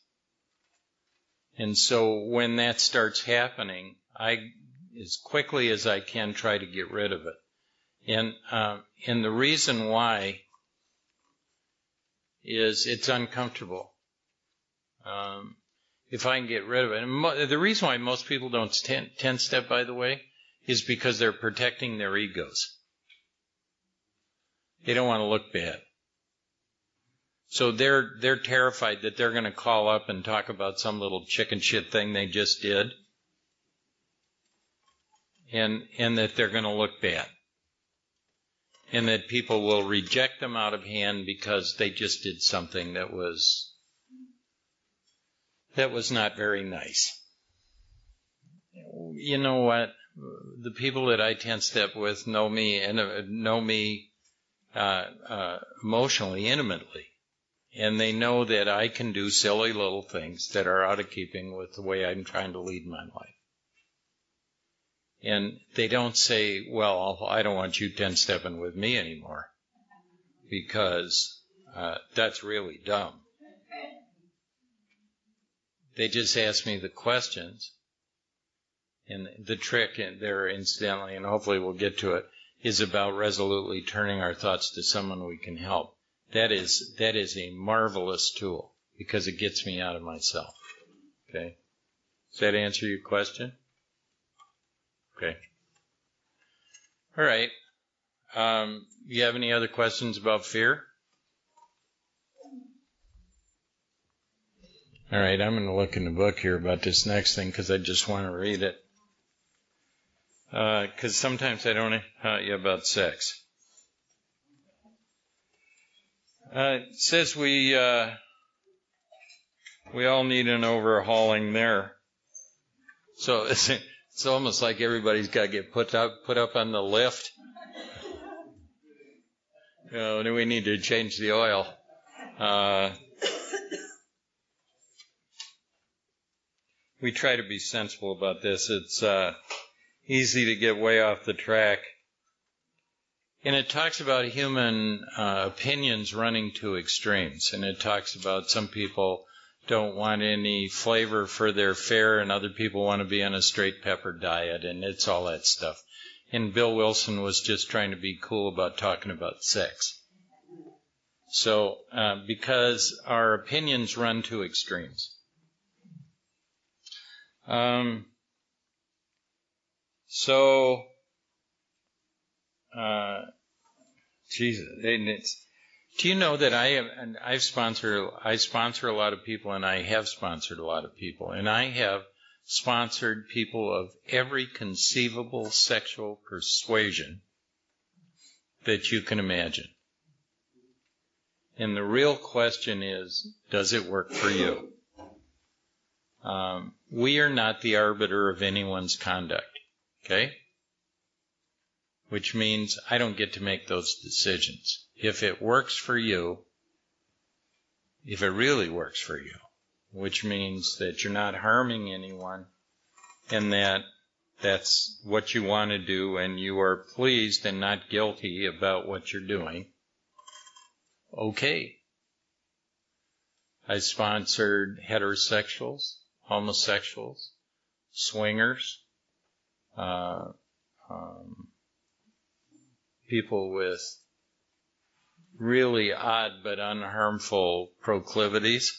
And so when that starts happening, I, as quickly as I can, try to get rid of it. And, uh, and the reason why is it's uncomfortable. Um, if I can get rid of it. Mo- the reason why most people don't 10, 10 step, by the way, is because they're protecting their egos. They don't want to look bad. So they're, they're terrified that they're going to call up and talk about some little chicken shit thing they just did. And, and that they're going to look bad and that people will reject them out of hand because they just did something that was that was not very nice. You know what? The people that I ten step with know me and know me uh, uh, emotionally intimately, and they know that I can do silly little things that are out of keeping with the way I'm trying to lead my life. And they don't say, well, I don't want you 10 stepping with me anymore because uh, that's really dumb. They just ask me the questions. And the trick and there, incidentally, and hopefully we'll get to it, is about resolutely turning our thoughts to someone we can help. That is, that is a marvelous tool because it gets me out of myself. Okay? Does that answer your question? Okay. All right. Um, you have any other questions about fear? All right, I'm going to look in the book here about this next thing because I just want to read it. Because uh, sometimes I don't tell you about sex. Uh, it says we uh, we all need an overhauling there. So It's almost like everybody's got to get put up put up on the lift. You know, we need to change the oil. Uh, we try to be sensible about this. It's uh, easy to get way off the track. And it talks about human uh, opinions running to extremes. And it talks about some people don't want any flavor for their fare, and other people want to be on a straight pepper diet, and it's all that stuff. And Bill Wilson was just trying to be cool about talking about sex. So, uh, because our opinions run to extremes. Um, so, uh, Jesus, do you know that I have, and I've sponsored, I sponsor a lot of people and I have sponsored a lot of people and I have sponsored people of every conceivable sexual persuasion that you can imagine. And the real question is, does it work for you? Um, we are not the arbiter of anyone's conduct. Okay? Which means I don't get to make those decisions if it works for you, if it really works for you, which means that you're not harming anyone and that that's what you want to do and you are pleased and not guilty about what you're doing, okay. I sponsored heterosexuals, homosexuals, swingers, uh, um, people with really odd but unharmful proclivities.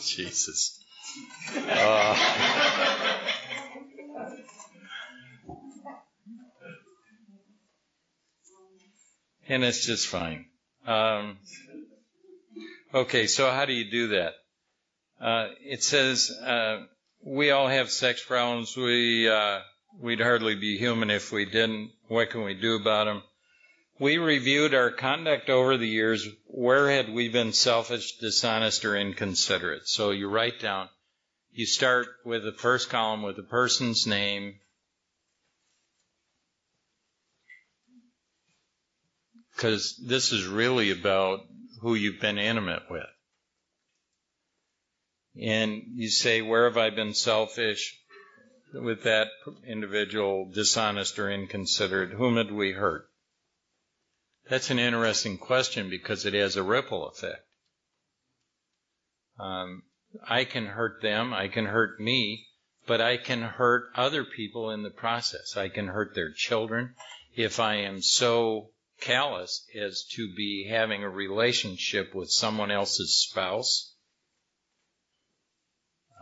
Jesus. Uh, and it's just fine. Um, okay, so how do you do that? Uh, it says uh, we all have sex problems. We uh, we'd hardly be human if we didn't. What can we do about them? We reviewed our conduct over the years. Where had we been selfish, dishonest, or inconsiderate? So you write down. You start with the first column with the person's name, because this is really about who you've been intimate with. And you say, where have I been selfish with that individual, dishonest or inconsiderate? Whom did we hurt? That's an interesting question because it has a ripple effect. Um, I can hurt them, I can hurt me, but I can hurt other people in the process. I can hurt their children if I am so callous as to be having a relationship with someone else's spouse.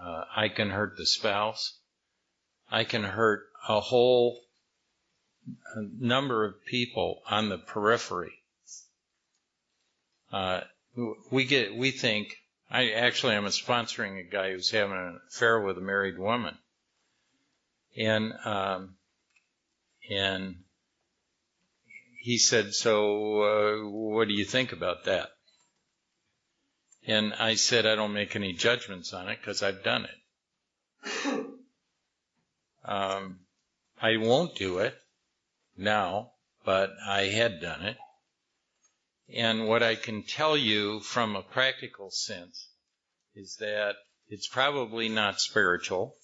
Uh, I can hurt the spouse. I can hurt a whole number of people on the periphery. Uh, we get, we think, I actually am sponsoring a guy who's having an affair with a married woman. And, um, and he said, So, uh, what do you think about that? And I said, I don't make any judgments on it because I've done it. Um, I won't do it now, but I had done it. And what I can tell you from a practical sense is that it's probably not spiritual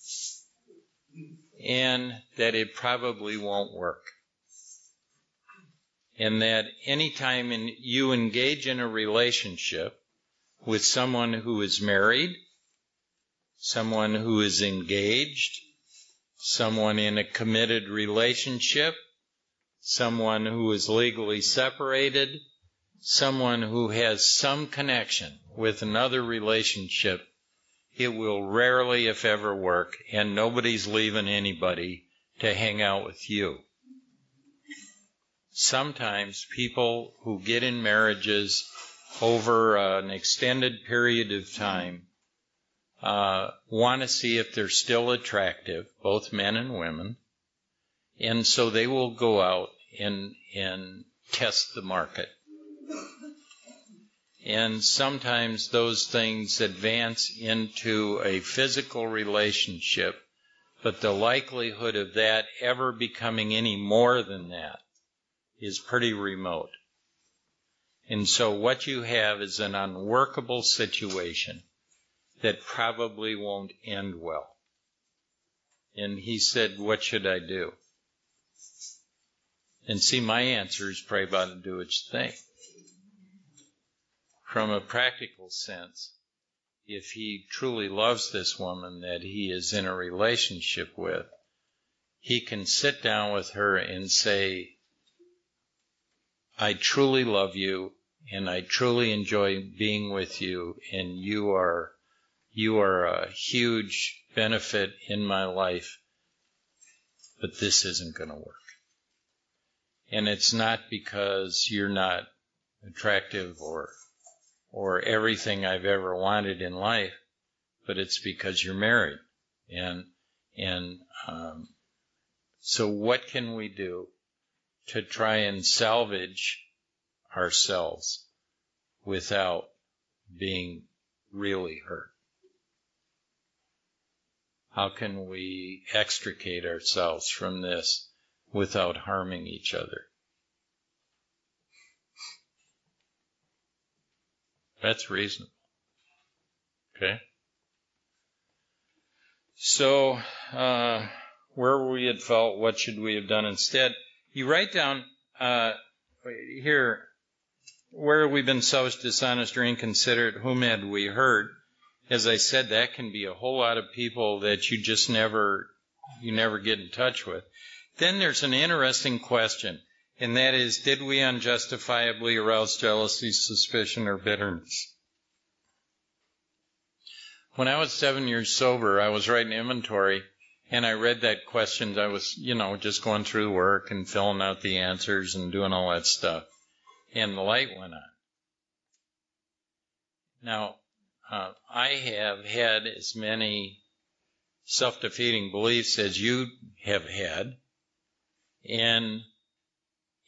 and that it probably won't work and that anytime in, you engage in a relationship with someone who is married, someone who is engaged, someone in a committed relationship, someone who is legally separated, someone who has some connection with another relationship, it will rarely, if ever, work, and nobody's leaving anybody to hang out with you. Sometimes people who get in marriages over uh, an extended period of time uh, want to see if they're still attractive, both men and women, and so they will go out and and test the market. And sometimes those things advance into a physical relationship, but the likelihood of that ever becoming any more than that is pretty remote. And so what you have is an unworkable situation that probably won't end well. And he said, what should I do? And see, my answer is pray about and do you think. From a practical sense, if he truly loves this woman that he is in a relationship with, he can sit down with her and say, I truly love you and I truly enjoy being with you and you are you are a huge benefit in my life but this isn't going to work. And it's not because you're not attractive or or everything I've ever wanted in life, but it's because you're married. And and um, so what can we do to try and salvage ourselves without being really hurt? How can we extricate ourselves from this without harming each other? That's reasonable. Okay? So, uh, where we had felt, what should we have done instead. You write down uh, here where have we've been so dishonest, or inconsiderate. Whom had we hurt? As I said, that can be a whole lot of people that you just never you never get in touch with. Then there's an interesting question, and that is, did we unjustifiably arouse jealousy, suspicion, or bitterness? When I was seven years sober, I was writing inventory and I read that question. I was, you know, just going through work and filling out the answers and doing all that stuff. And the light went on. Now, uh, I have had as many self-defeating beliefs as you have had. And,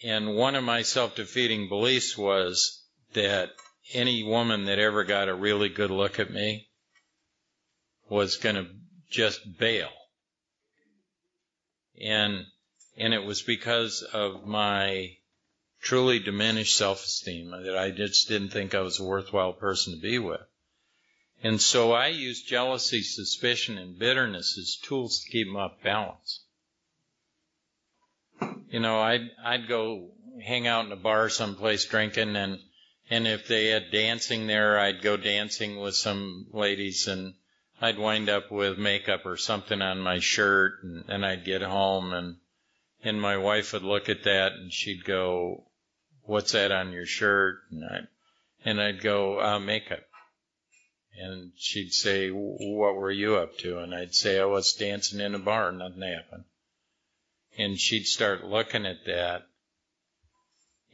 and one of my self-defeating beliefs was that any woman that ever got a really good look at me was going to just bail. And, and it was because of my truly diminished self-esteem that I just didn't think I was a worthwhile person to be with. And so I use jealousy, suspicion, and bitterness as tools to keep them off balance. You know, I'd, I'd go hang out in a bar someplace drinking and, and if they had dancing there, I'd go dancing with some ladies and I'd wind up with makeup or something on my shirt, and then I'd get home, and and my wife would look at that, and she'd go, "What's that on your shirt?" And I and I'd go, uh, "Makeup." And she'd say, "What were you up to?" And I'd say, "I was dancing in a bar. Nothing happened." And she'd start looking at that,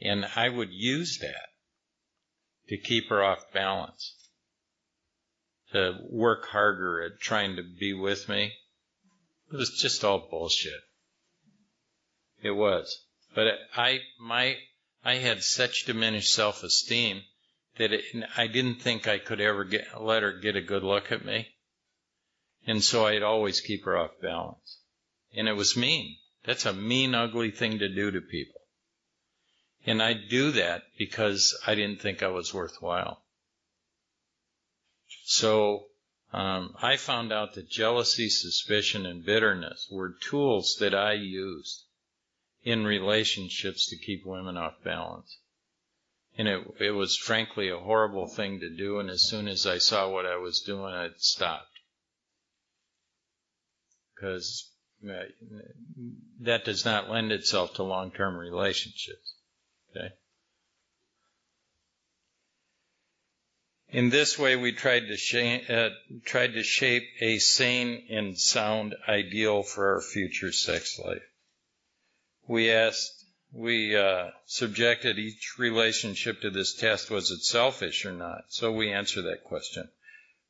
and I would use that to keep her off balance to work harder at trying to be with me. It was just all bullshit. It was. But I, my, I had such diminished self-esteem that it, I didn't think I could ever get, let her get a good look at me. And so I'd always keep her off balance. And it was mean. That's a mean, ugly thing to do to people. And I'd do that because I didn't think I was worthwhile. So um, I found out that jealousy, suspicion, and bitterness were tools that I used in relationships to keep women off balance. And it, it was frankly a horrible thing to do, and as soon as I saw what I was doing, I stopped. Because uh, that does not lend itself to long-term relationships. Okay? In this way, we tried to, shape, uh, tried to shape a sane and sound ideal for our future sex life. We asked, we uh, subjected each relationship to this test: was it selfish or not? So we answer that question.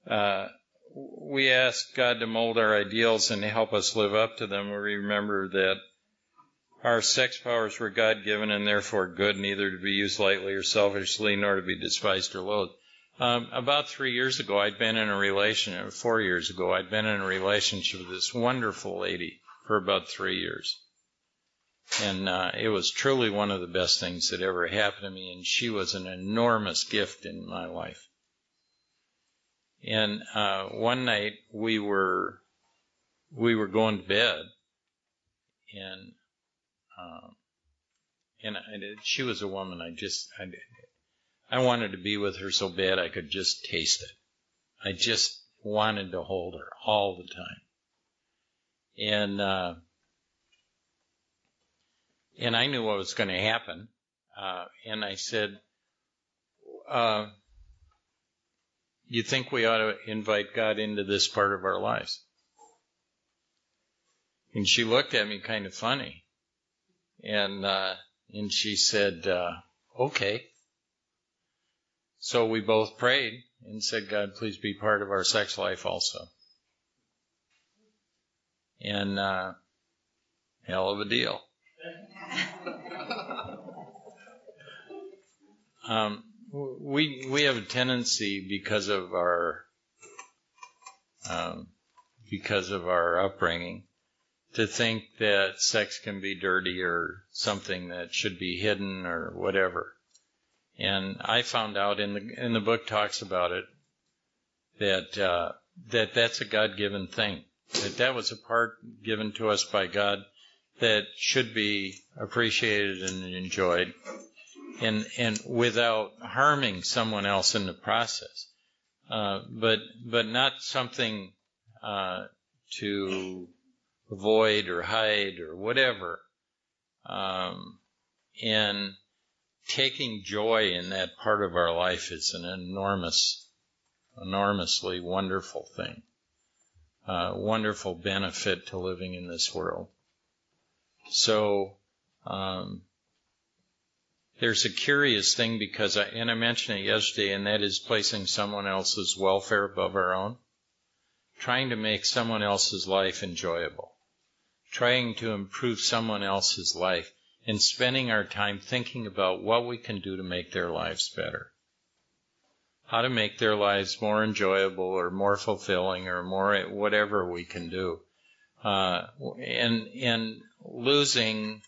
Uh, we asked God to mold our ideals and help us live up to them. We remember that our sex powers were God given and therefore good, neither to be used lightly or selfishly, nor to be despised or loathed. Um, about three years ago, I'd been in a relationship, four years ago, I'd been in a relationship with this wonderful lady for about three years. And uh, it was truly one of the best things that ever happened to me, and she was an enormous gift in my life. And uh, one night we were we were going to bed, and um, and I, she was a woman I just I, did, I wanted to be with her so bad I could just taste it. I just wanted to hold her all the time. And, uh, and I knew what was going to happen. Uh, and I said, uh, you think we ought to invite God into this part of our lives? And she looked at me kind of funny. And, uh, and she said, uh, okay. So we both prayed and said, God, please be part of our sex life also. And, uh, hell of a deal. um, we, we have a tendency because of our, um, because of our upbringing to think that sex can be dirty or something that should be hidden or whatever. And I found out in the in the book talks about it that uh, that that's a God given thing. That that was a part given to us by God that should be appreciated and enjoyed, and and without harming someone else in the process. Uh, but but not something uh, to avoid or hide or whatever. Um, and taking joy in that part of our life is an enormous, enormously wonderful thing. Uh, wonderful benefit to living in this world. So, um, there's a curious thing because I, and I mentioned it yesterday, and that is placing someone else's welfare above our own. Trying to make someone else's life enjoyable. Trying to improve someone else's life and spending our time thinking about what we can do to make their lives better. How to make their lives more enjoyable or more fulfilling or more whatever we can do. Uh, and, and losing,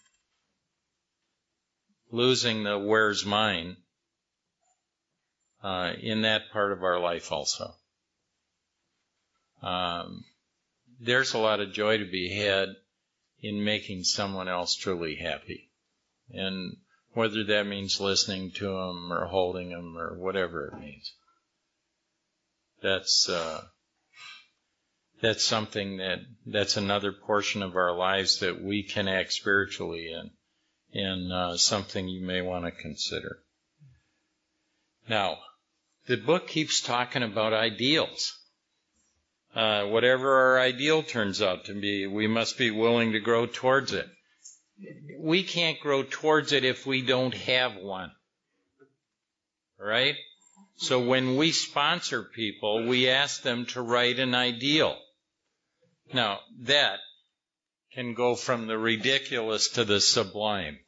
losing the where's mine, uh, in that part of our life also. Um, there's a lot of joy to be had in making someone else truly happy. And whether that means listening to them or holding them or whatever it means. That's, uh, that's something that, that's another portion of our lives that we can act spiritually in, and uh, something you may want to consider. Now, the book keeps talking about ideals. Uh, whatever our ideal turns out to be, we must be willing to grow towards it. We can't grow towards it if we don't have one. Right? So when we sponsor people, we ask them to write an ideal. Now, that can go from the ridiculous to the sublime.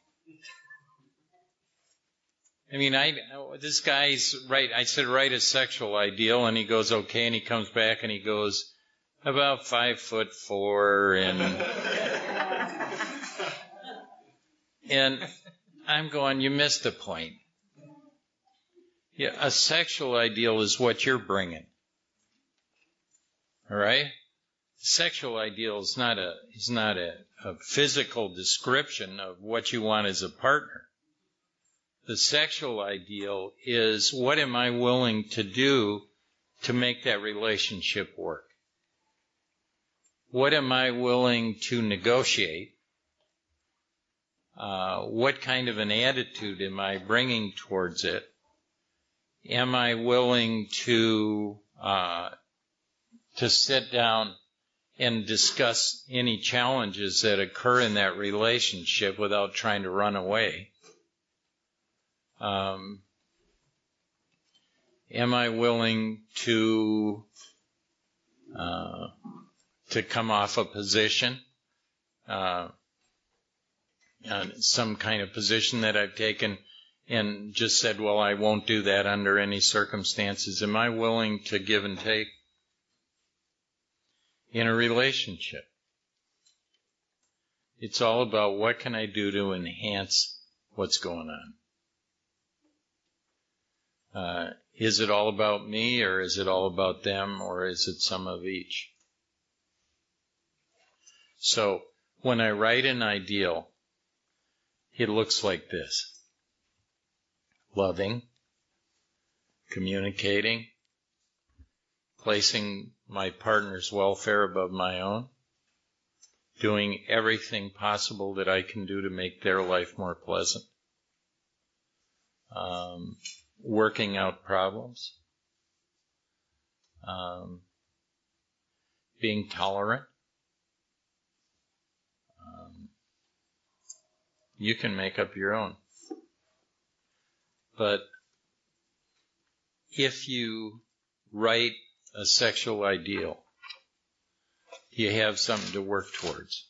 I mean, I this guy's right. I said write a sexual ideal, and he goes okay, and he comes back and he goes about five foot four, and and I'm going. You missed the point. Yeah, a sexual ideal is what you're bringing. All right. Sexual ideal is not a is not a, a physical description of what you want as a partner the sexual ideal is what am I willing to do to make that relationship work? What am I willing to negotiate? Uh, what kind of an attitude am I bringing towards it? Am I willing to uh, to sit down and discuss any challenges that occur in that relationship without trying to run away? Um, am I willing to uh, to come off a position, uh, some kind of position that I've taken, and just said, "Well, I won't do that under any circumstances." Am I willing to give and take in a relationship? It's all about what can I do to enhance what's going on. Uh, is it all about me or is it all about them or is it some of each? So when I write an ideal, it looks like this. Loving, communicating, placing my partner's welfare above my own, doing everything possible that I can do to make their life more pleasant, um, working out problems, um, being tolerant. Um, you can make up your own. But if you write a sexual ideal, you have something to work towards.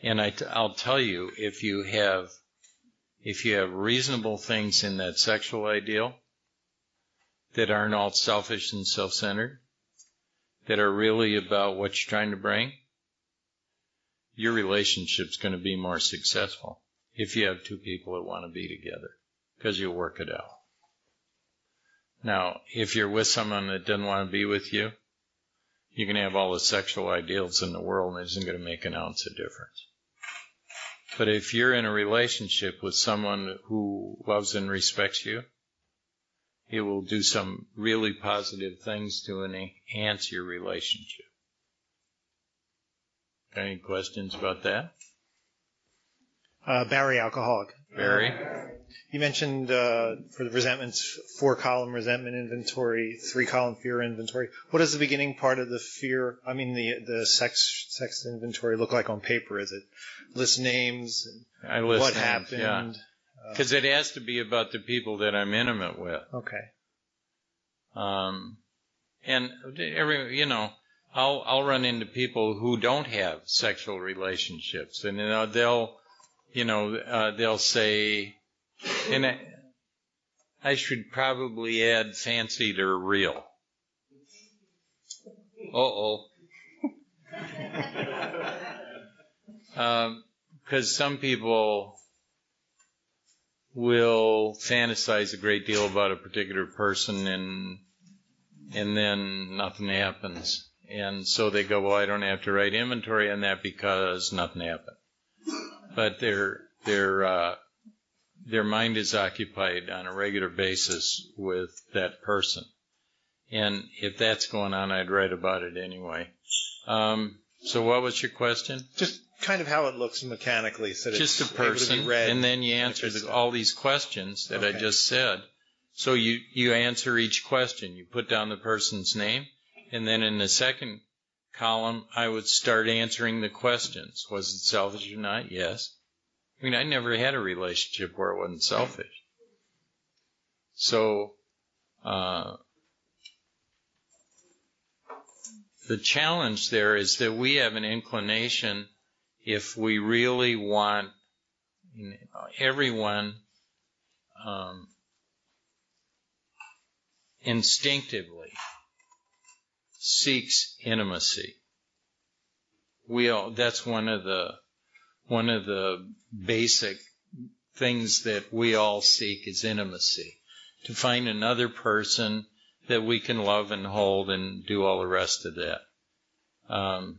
And I t- I'll tell you, if you have if you have reasonable things in that sexual ideal that aren't all selfish and self centered, that are really about what you're trying to bring, your relationship's going to be more successful if you have two people that want to be together because you'll work it out. Now, if you're with someone that doesn't want to be with you, You can have all the sexual ideals in the world and it isn't going to make an ounce of difference. But if you're in a relationship with someone who loves and respects you, he will do some really positive things to enhance your relationship. Any questions about that? Uh, Barry, alcoholic. Barry? You mentioned uh, for the resentments, four column resentment inventory, three column fear inventory. What does the beginning part of the fear, I mean the the sex sex inventory look like on paper? Is it list names? I list what names, happened? yeah. Because it has to be about the people that I'm intimate with. Okay. Um, and every, you know, I'll I'll run into people who don't have sexual relationships, and you know they'll, you know, uh, they'll say, and I, I should probably add fancied or real. Uh oh. Because some people will fantasize a great deal about a particular person and and then nothing happens. And so they go, well, I don't have to write inventory on that because nothing happened. But their their uh, their mind is occupied on a regular basis with that person. And if that's going on, I'd write about it anyway. Um, so what was your question? Just kind of how it looks mechanically, so Just a it's able to be person, and then you answer the, all these questions that I just said. So you, you answer each question. You put down the person's name, and then in the second column, I would start answering the questions. Was it selfish or not? Yes. I mean, I never had a relationship where it wasn't selfish. So, uh, the challenge there is that we have an inclination, if we really want everyone um, instinctively seeks intimacy. We all, that's one of the one of the basic things that we all seek is intimacy. To find another person that we can love and hold and do all the rest of that. Um,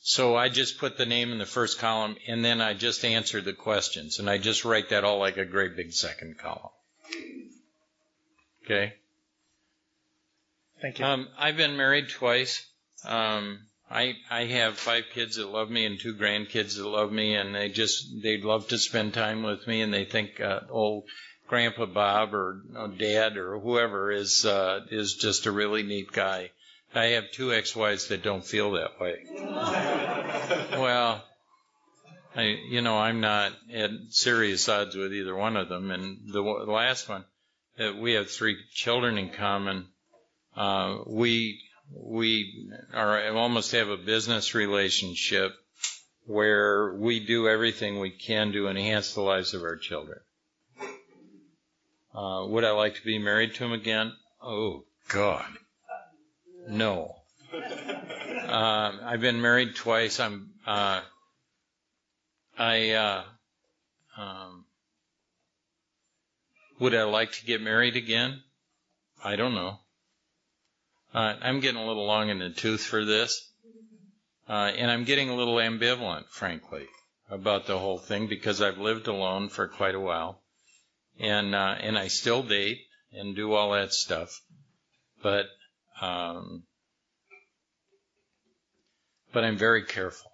so I just put the name in the first column and then I just answer the questions and I just write that all like a great big second column. Okay? Thank you. Um, I've been married twice. Um, I I have five kids that love me and two grandkids that love me, and they just they love to spend time with me, and they think uh, old Grandpa Bob or uh, Dad or whoever is uh, is just a really neat guy. I have two ex-wives that don't feel that way. well, I you know I'm not at serious odds with either one of them, and the, the last one, uh, we have three children in common. Uh, we we are almost have a business relationship where we do everything we can to enhance the lives of our children. Uh, would I like to be married to him again? Oh God, no. Um, I've been married twice. I'm uh, I uh, um, would I like to get married again? I don't know. Uh, I'm getting a little long in the tooth for this. Uh, and I'm getting a little ambivalent, frankly, about the whole thing because I've lived alone for quite a while. And, uh, and I still date and do all that stuff. But, um, but I'm very careful.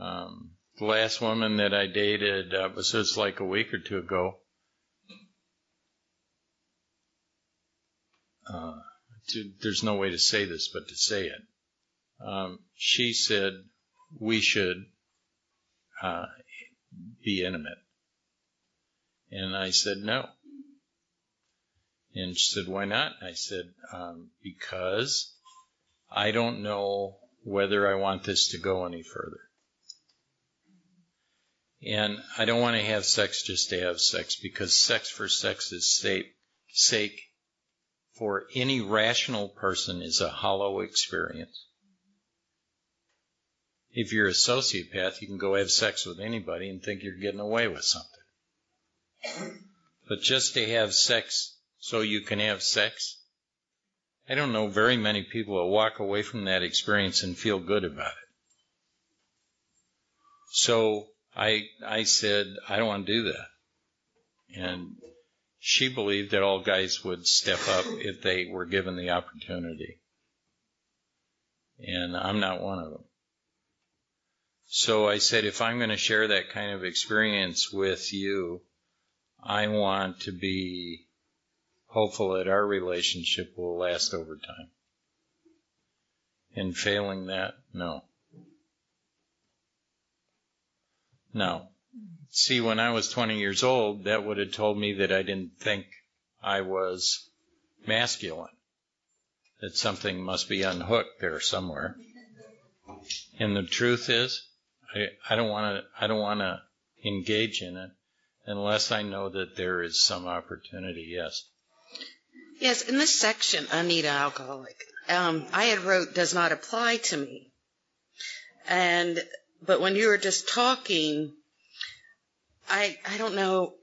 Um, the last woman that I dated uh, was just like a week or two ago. Uh, to, there's no way to say this but to say it. Um, she said we should uh, be intimate. And I said no. And she said, why not? I said, um, because I don't know whether I want this to go any further. And I don't want to have sex just to have sex because sex for sex's sake, sake for any rational person is a hollow experience. If you're a sociopath, you can go have sex with anybody and think you're getting away with something. But just to have sex so you can have sex, I don't know very many people that walk away from that experience and feel good about it. So I I said I don't want to do that, and she believed that all guys would step up if they were given the opportunity, and I'm not one of them. So I said if I'm going to share that kind of experience with you, I want to be hopeful that our relationship will last over time. And failing that, no. No. See, when I was 20 years old, that would have told me that I didn't think I was masculine. That something must be unhooked there somewhere. And the truth is, I, don't want to, I don't want to engage in it unless I know that there is some opportunity, yes. Yes, in this section, Anita Alcoholic, um, I had wrote does not apply to me. And, but when you were just talking, I, I don't know,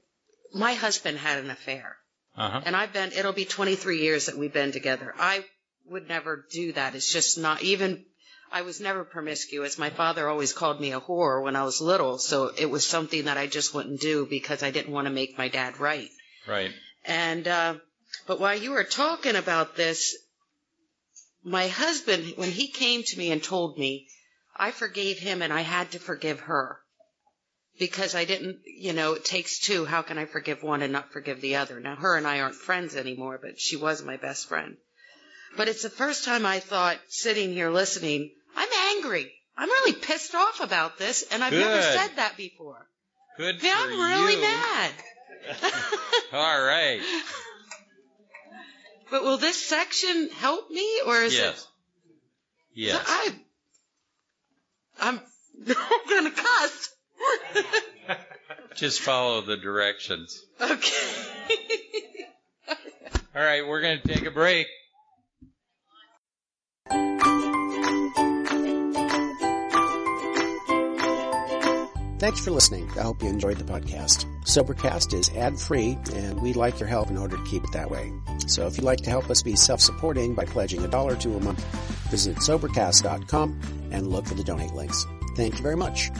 my husband had an affair. Uh-huh. And I've been, it'll be 23 years that we've been together. I would never do that. It's just not even, I was never promiscuous. My father always called me a whore when I was little. So it was something that I just wouldn't do because I didn't want to make my dad right. Right. And, uh, but while you were talking about this, my husband, when he came to me and told me, I forgave him and I had to forgive her. Because I didn't, you know, it takes two. How can I forgive one and not forgive the other? Now, her and I aren't friends anymore, but she was my best friend. But it's the first time I thought, sitting here listening, I'm angry. I'm really pissed off about this, and I've never said that before. Good Yeah, for I'm really you. mad. All right. But will this section help me, or is Yes. it? Yes. I, I'm, I'm gonna cuss. Just follow the directions. okay. All right, we're going to take a break. Thanks for listening. I hope you enjoyed the podcast. Sobercast is ad free, and we'd like your help in order to keep it that way. So if you'd like to help us be self supporting by pledging a dollar to a month, visit Sobercast.com and look for the donate links. Thank you very much.